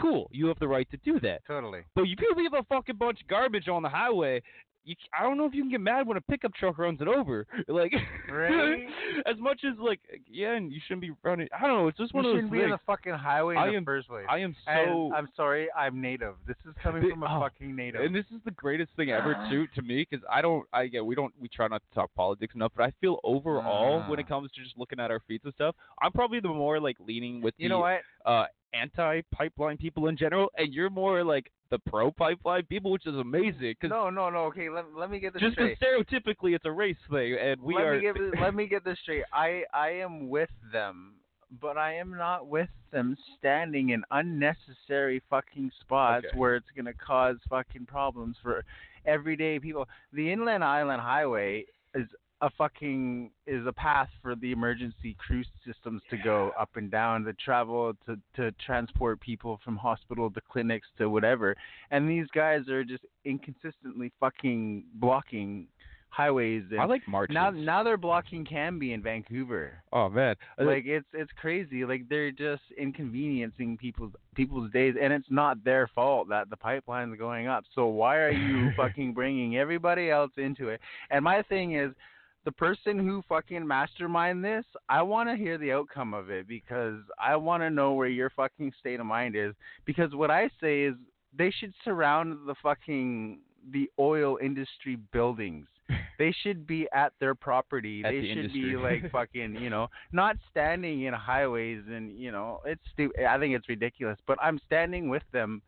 A: Cool. You have the right to do that.
B: Totally.
A: But you people leave a fucking bunch of garbage on the highway. You, I don't know if you can get mad when a pickup truck runs it over. Like,
B: Right?
A: as much as like, yeah, and you shouldn't be running. I don't know. It's just
B: You
A: one of those
B: shouldn't be in
A: things.
B: the fucking highway in
A: I
B: the
A: am-
B: first place.
A: I am
B: And
A: so.
B: I'm sorry, I'm native. This is coming from a
A: oh,
B: fucking native.
A: and this is the greatest thing ever too to me because I don't I yeah we don't we try not to talk politics enough but I feel overall when it
B: Ah.
A: comes to just looking at our feet and stuff I'm probably the more like leaning with
B: you
A: the
B: know what?
A: uh anti pipeline people in general and you're more like the pro pipeline people which is amazing because
B: No, no, no. Okay, let, let me get this
A: just
B: straight.
A: because stereotypically it's a race thing and we
B: let
A: are
B: me get this, let me get this straight. I I am with them, but I am not with them standing in unnecessary fucking spots
A: Okay.
B: where it's gonna cause fucking problems for everyday people. The Inland Island Highway is a fucking is a path for the emergency cruise systems to go up and down, to travel, to to transport people from hospital to clinics to whatever. And these guys are just inconsistently fucking blocking highways and
A: I like marches
B: now now they're blocking Cambie in Vancouver.
A: oh man Uh,
B: Like it's it's crazy. Like they're just inconveniencing people's people's days, and it's not their fault that the pipeline's going up. So why are you fucking bringing everybody else into it? And my thing is, the person who fucking mastermind this, I want to hear the outcome of it because I want to know where your fucking state of mind is. Because what I say is they should surround the fucking the oil industry buildings. They should be at their property.
A: At
B: they
A: the
B: should be like fucking, you know, not standing in highways and you know, it's stupid. I think it's ridiculous. But I'm standing with them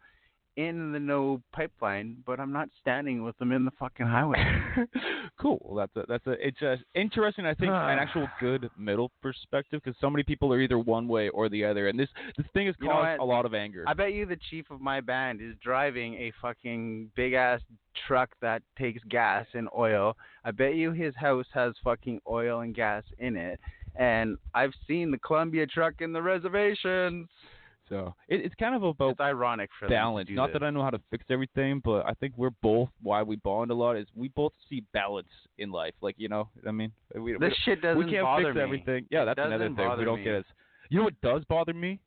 B: in the no pipeline, but I'm not standing with them in the fucking highway.
A: cool. Well, that's a that's a it's a interesting. I think an actual good middle perspective because so many people are either one way or the other, and this this thing has caused a lot of anger.
B: I bet you the chief of my band is driving a fucking big ass truck that takes gas and oil. I bet you his house has fucking oil and gas in it. And I've seen the Columbia truck in the reservations.
A: So it, it's kind of about
B: It's ironic for
A: balance. Not
B: this.
A: that I know how to fix everything, but I think we're both why we bond a lot is we both see balance in life. Like you know, I mean, we,
B: This
A: we,
B: shit doesn't
A: we can't
B: bother
A: fix
B: me.
A: everything. Yeah,
B: It
A: that's another thing. We don't
B: me.
A: get as. You know what does bother me?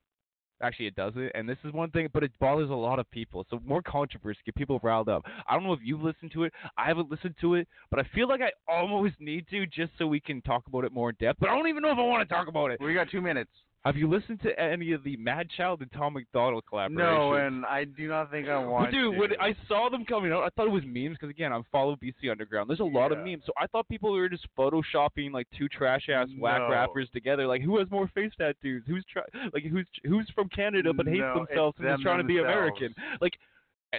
A: Actually, it doesn't, and this is one thing, but it bothers a lot of people. So more controversy, get people riled up. I don't know if you've listened to it. I haven't listened to it, but I feel like I almost need to just so we can talk about it more in depth. But I don't even know if I want to talk about it.
B: We got two minutes.
A: Have you listened to any of the Madchild and Tom MacDonald collaborations?
B: No, and I do not think I want
A: Dude,
B: to.
A: when I saw them coming out, I thought it was memes because again, I'm follow BC Underground. There's a lot of memes, so I thought people were just photoshopping like two trash ass whack rappers together. Like, who has more face tattoos? Who's try- like who's who's from Canada but hates
B: No,
A: themselves and is
B: them
A: trying to be. American? Like,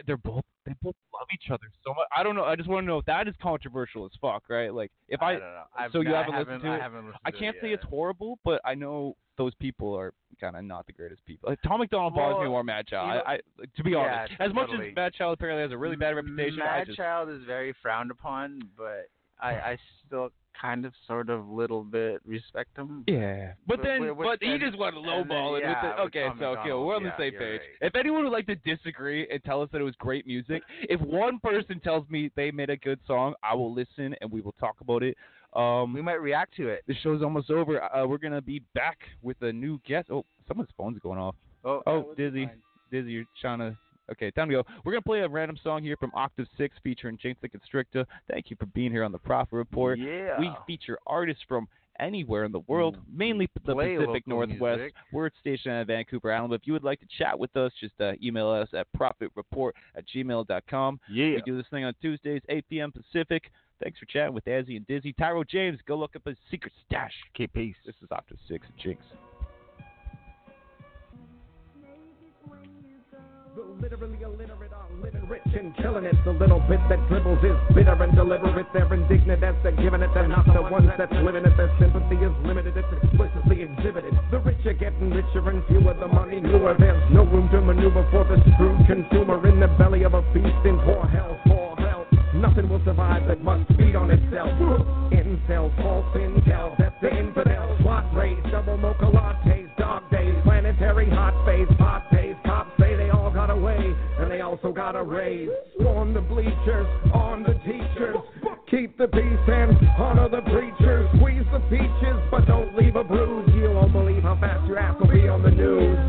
A: they're both they both love each other so much. I don't know. I just want to know if that is controversial as fuck, right? Like, if I,
B: I don't know. I've,
A: so you
B: I
A: haven't, listened to
B: I
A: it.
B: haven't listened
A: I can't
B: it
A: say it's horrible, but I know those people are kind of not the greatest people. Like, Tom MacDonald bothers me
B: Well,
A: more
B: Madchild.
A: I, I, to be
B: Yeah,
A: honest, as much as Madchild apparently has a really bad reputation, I
B: Mad
A: just
B: Child is very frowned upon, but I, I still kind of, sort of, little bit respect him.
A: yeah. But
B: But-
A: then,
B: but-
A: but he just went
B: and then,
A: lowballing
B: yeah,
A: with it.
B: with
A: Okay, so okay, we're on the same page.
B: right.
A: If anyone would like to disagree and tell us that it was great music, if one person tells me they made a good song, I will listen and we will talk about it. Um,
B: We might react to it.
A: the show's almost over. Uh, we're gonna be back with a new guest. Oh, someone's phone's going off.
B: Oh,
A: Oh, Dizzy, Dizzy, you're trying to. Okay, time to go. We're gonna play a random song here from Octave Six featuring Jinx the Constrictor. Thank you for being here on the Prophet Report.
B: Yeah.
A: We feature artists from anywhere in the world, mainly the
B: Play
A: Pacific Northwest.
B: music.
A: We're stationed at Vancouver Island. But if you would like to chat with us, just uh, email us at prophetreport at gmail.com.
B: Yeah.
A: We do this thing on Tuesdays, 8 p.m. Pacific. Thanks for chatting with Azzy and Dizzy. Tyrow James, go look up his secret stash.
B: Okay, peace.
A: This is Octave Six Jinx.
N: Literally illiterate, I'm living rich and killing it. The little bit that dribbles is bitter and deliberate. They're indignant as they're giving it. They're not the ones that's living it. Their sympathy is limited. It's explicitly exhibited. The rich are getting richer and fewer. The money newer. There's no room to maneuver for the screwed consumer in the belly of a beast in poor health. Poor health. Nothing will survive that must feed on itself. Incels, false intel, that's the infidels. Swat rays, double mocha lattes, dog days, planetary hot phase, pot days. Got away, and they also got a raise. On the bleachers, on the teachers. Keep the peace and honor the preachers. Squeeze the peaches, but don't leave a bruise. You won't believe how fast your ass will be on the news.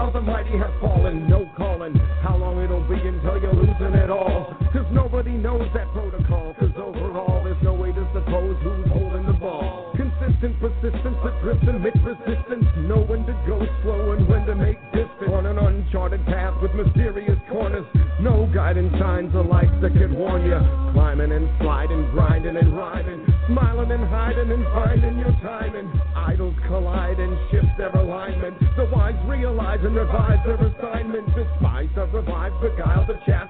N: How the mighty have fallen, no calling. How long it'll be until you're losing it all. Cause nobody knows that protocol. Cause overall, there's no way to suppose who's holding the ball. Consistent persistence, but drift amid resistance. Know when to go slow and when to make distance. On an uncharted path with mysterious corners. No guiding signs or lights that could warn you. Climbing and sliding, grinding and rhyming. Smiling and hiding and finding your timing. Idols collide and shift their alignment. The realize and revise their assignment. Despised are revived, beguiled are chastised.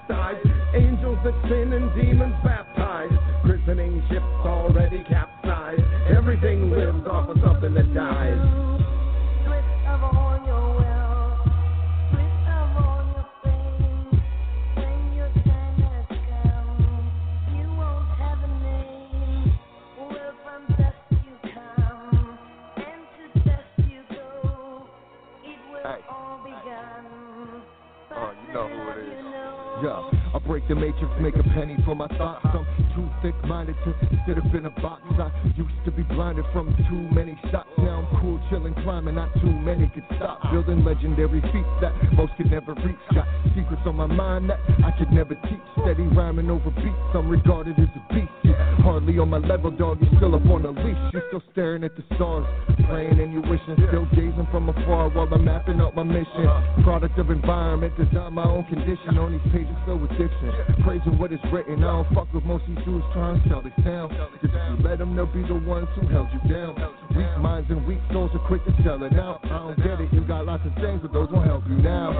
O: The matrix, make a penny for my thoughts. I'm too thick-minded to sit up in a box. I used to be blinded from too many shots. Now I'm cool, chilling, climbing. Not too many could stop. Building legendary feats that most could never reach. Got secrets on my mind that I could never teach. Steady rhyming over beats. I'm regarded as a beast. You hardly on my level, dog. You're still up on the leash. You're still staring at the stars, praying you wishing. Still gazing from afar while I'm mapping out my mission. Product of environment, design my own condition. On these pages filled with diction. Praising what is written. I don't fuck with most these dudes trying to sell this town. You let them, they'll be the ones who held you down. Weak minds and weak souls are quick to sell it out. I don't get it. You got lots of things, but those won't help you now.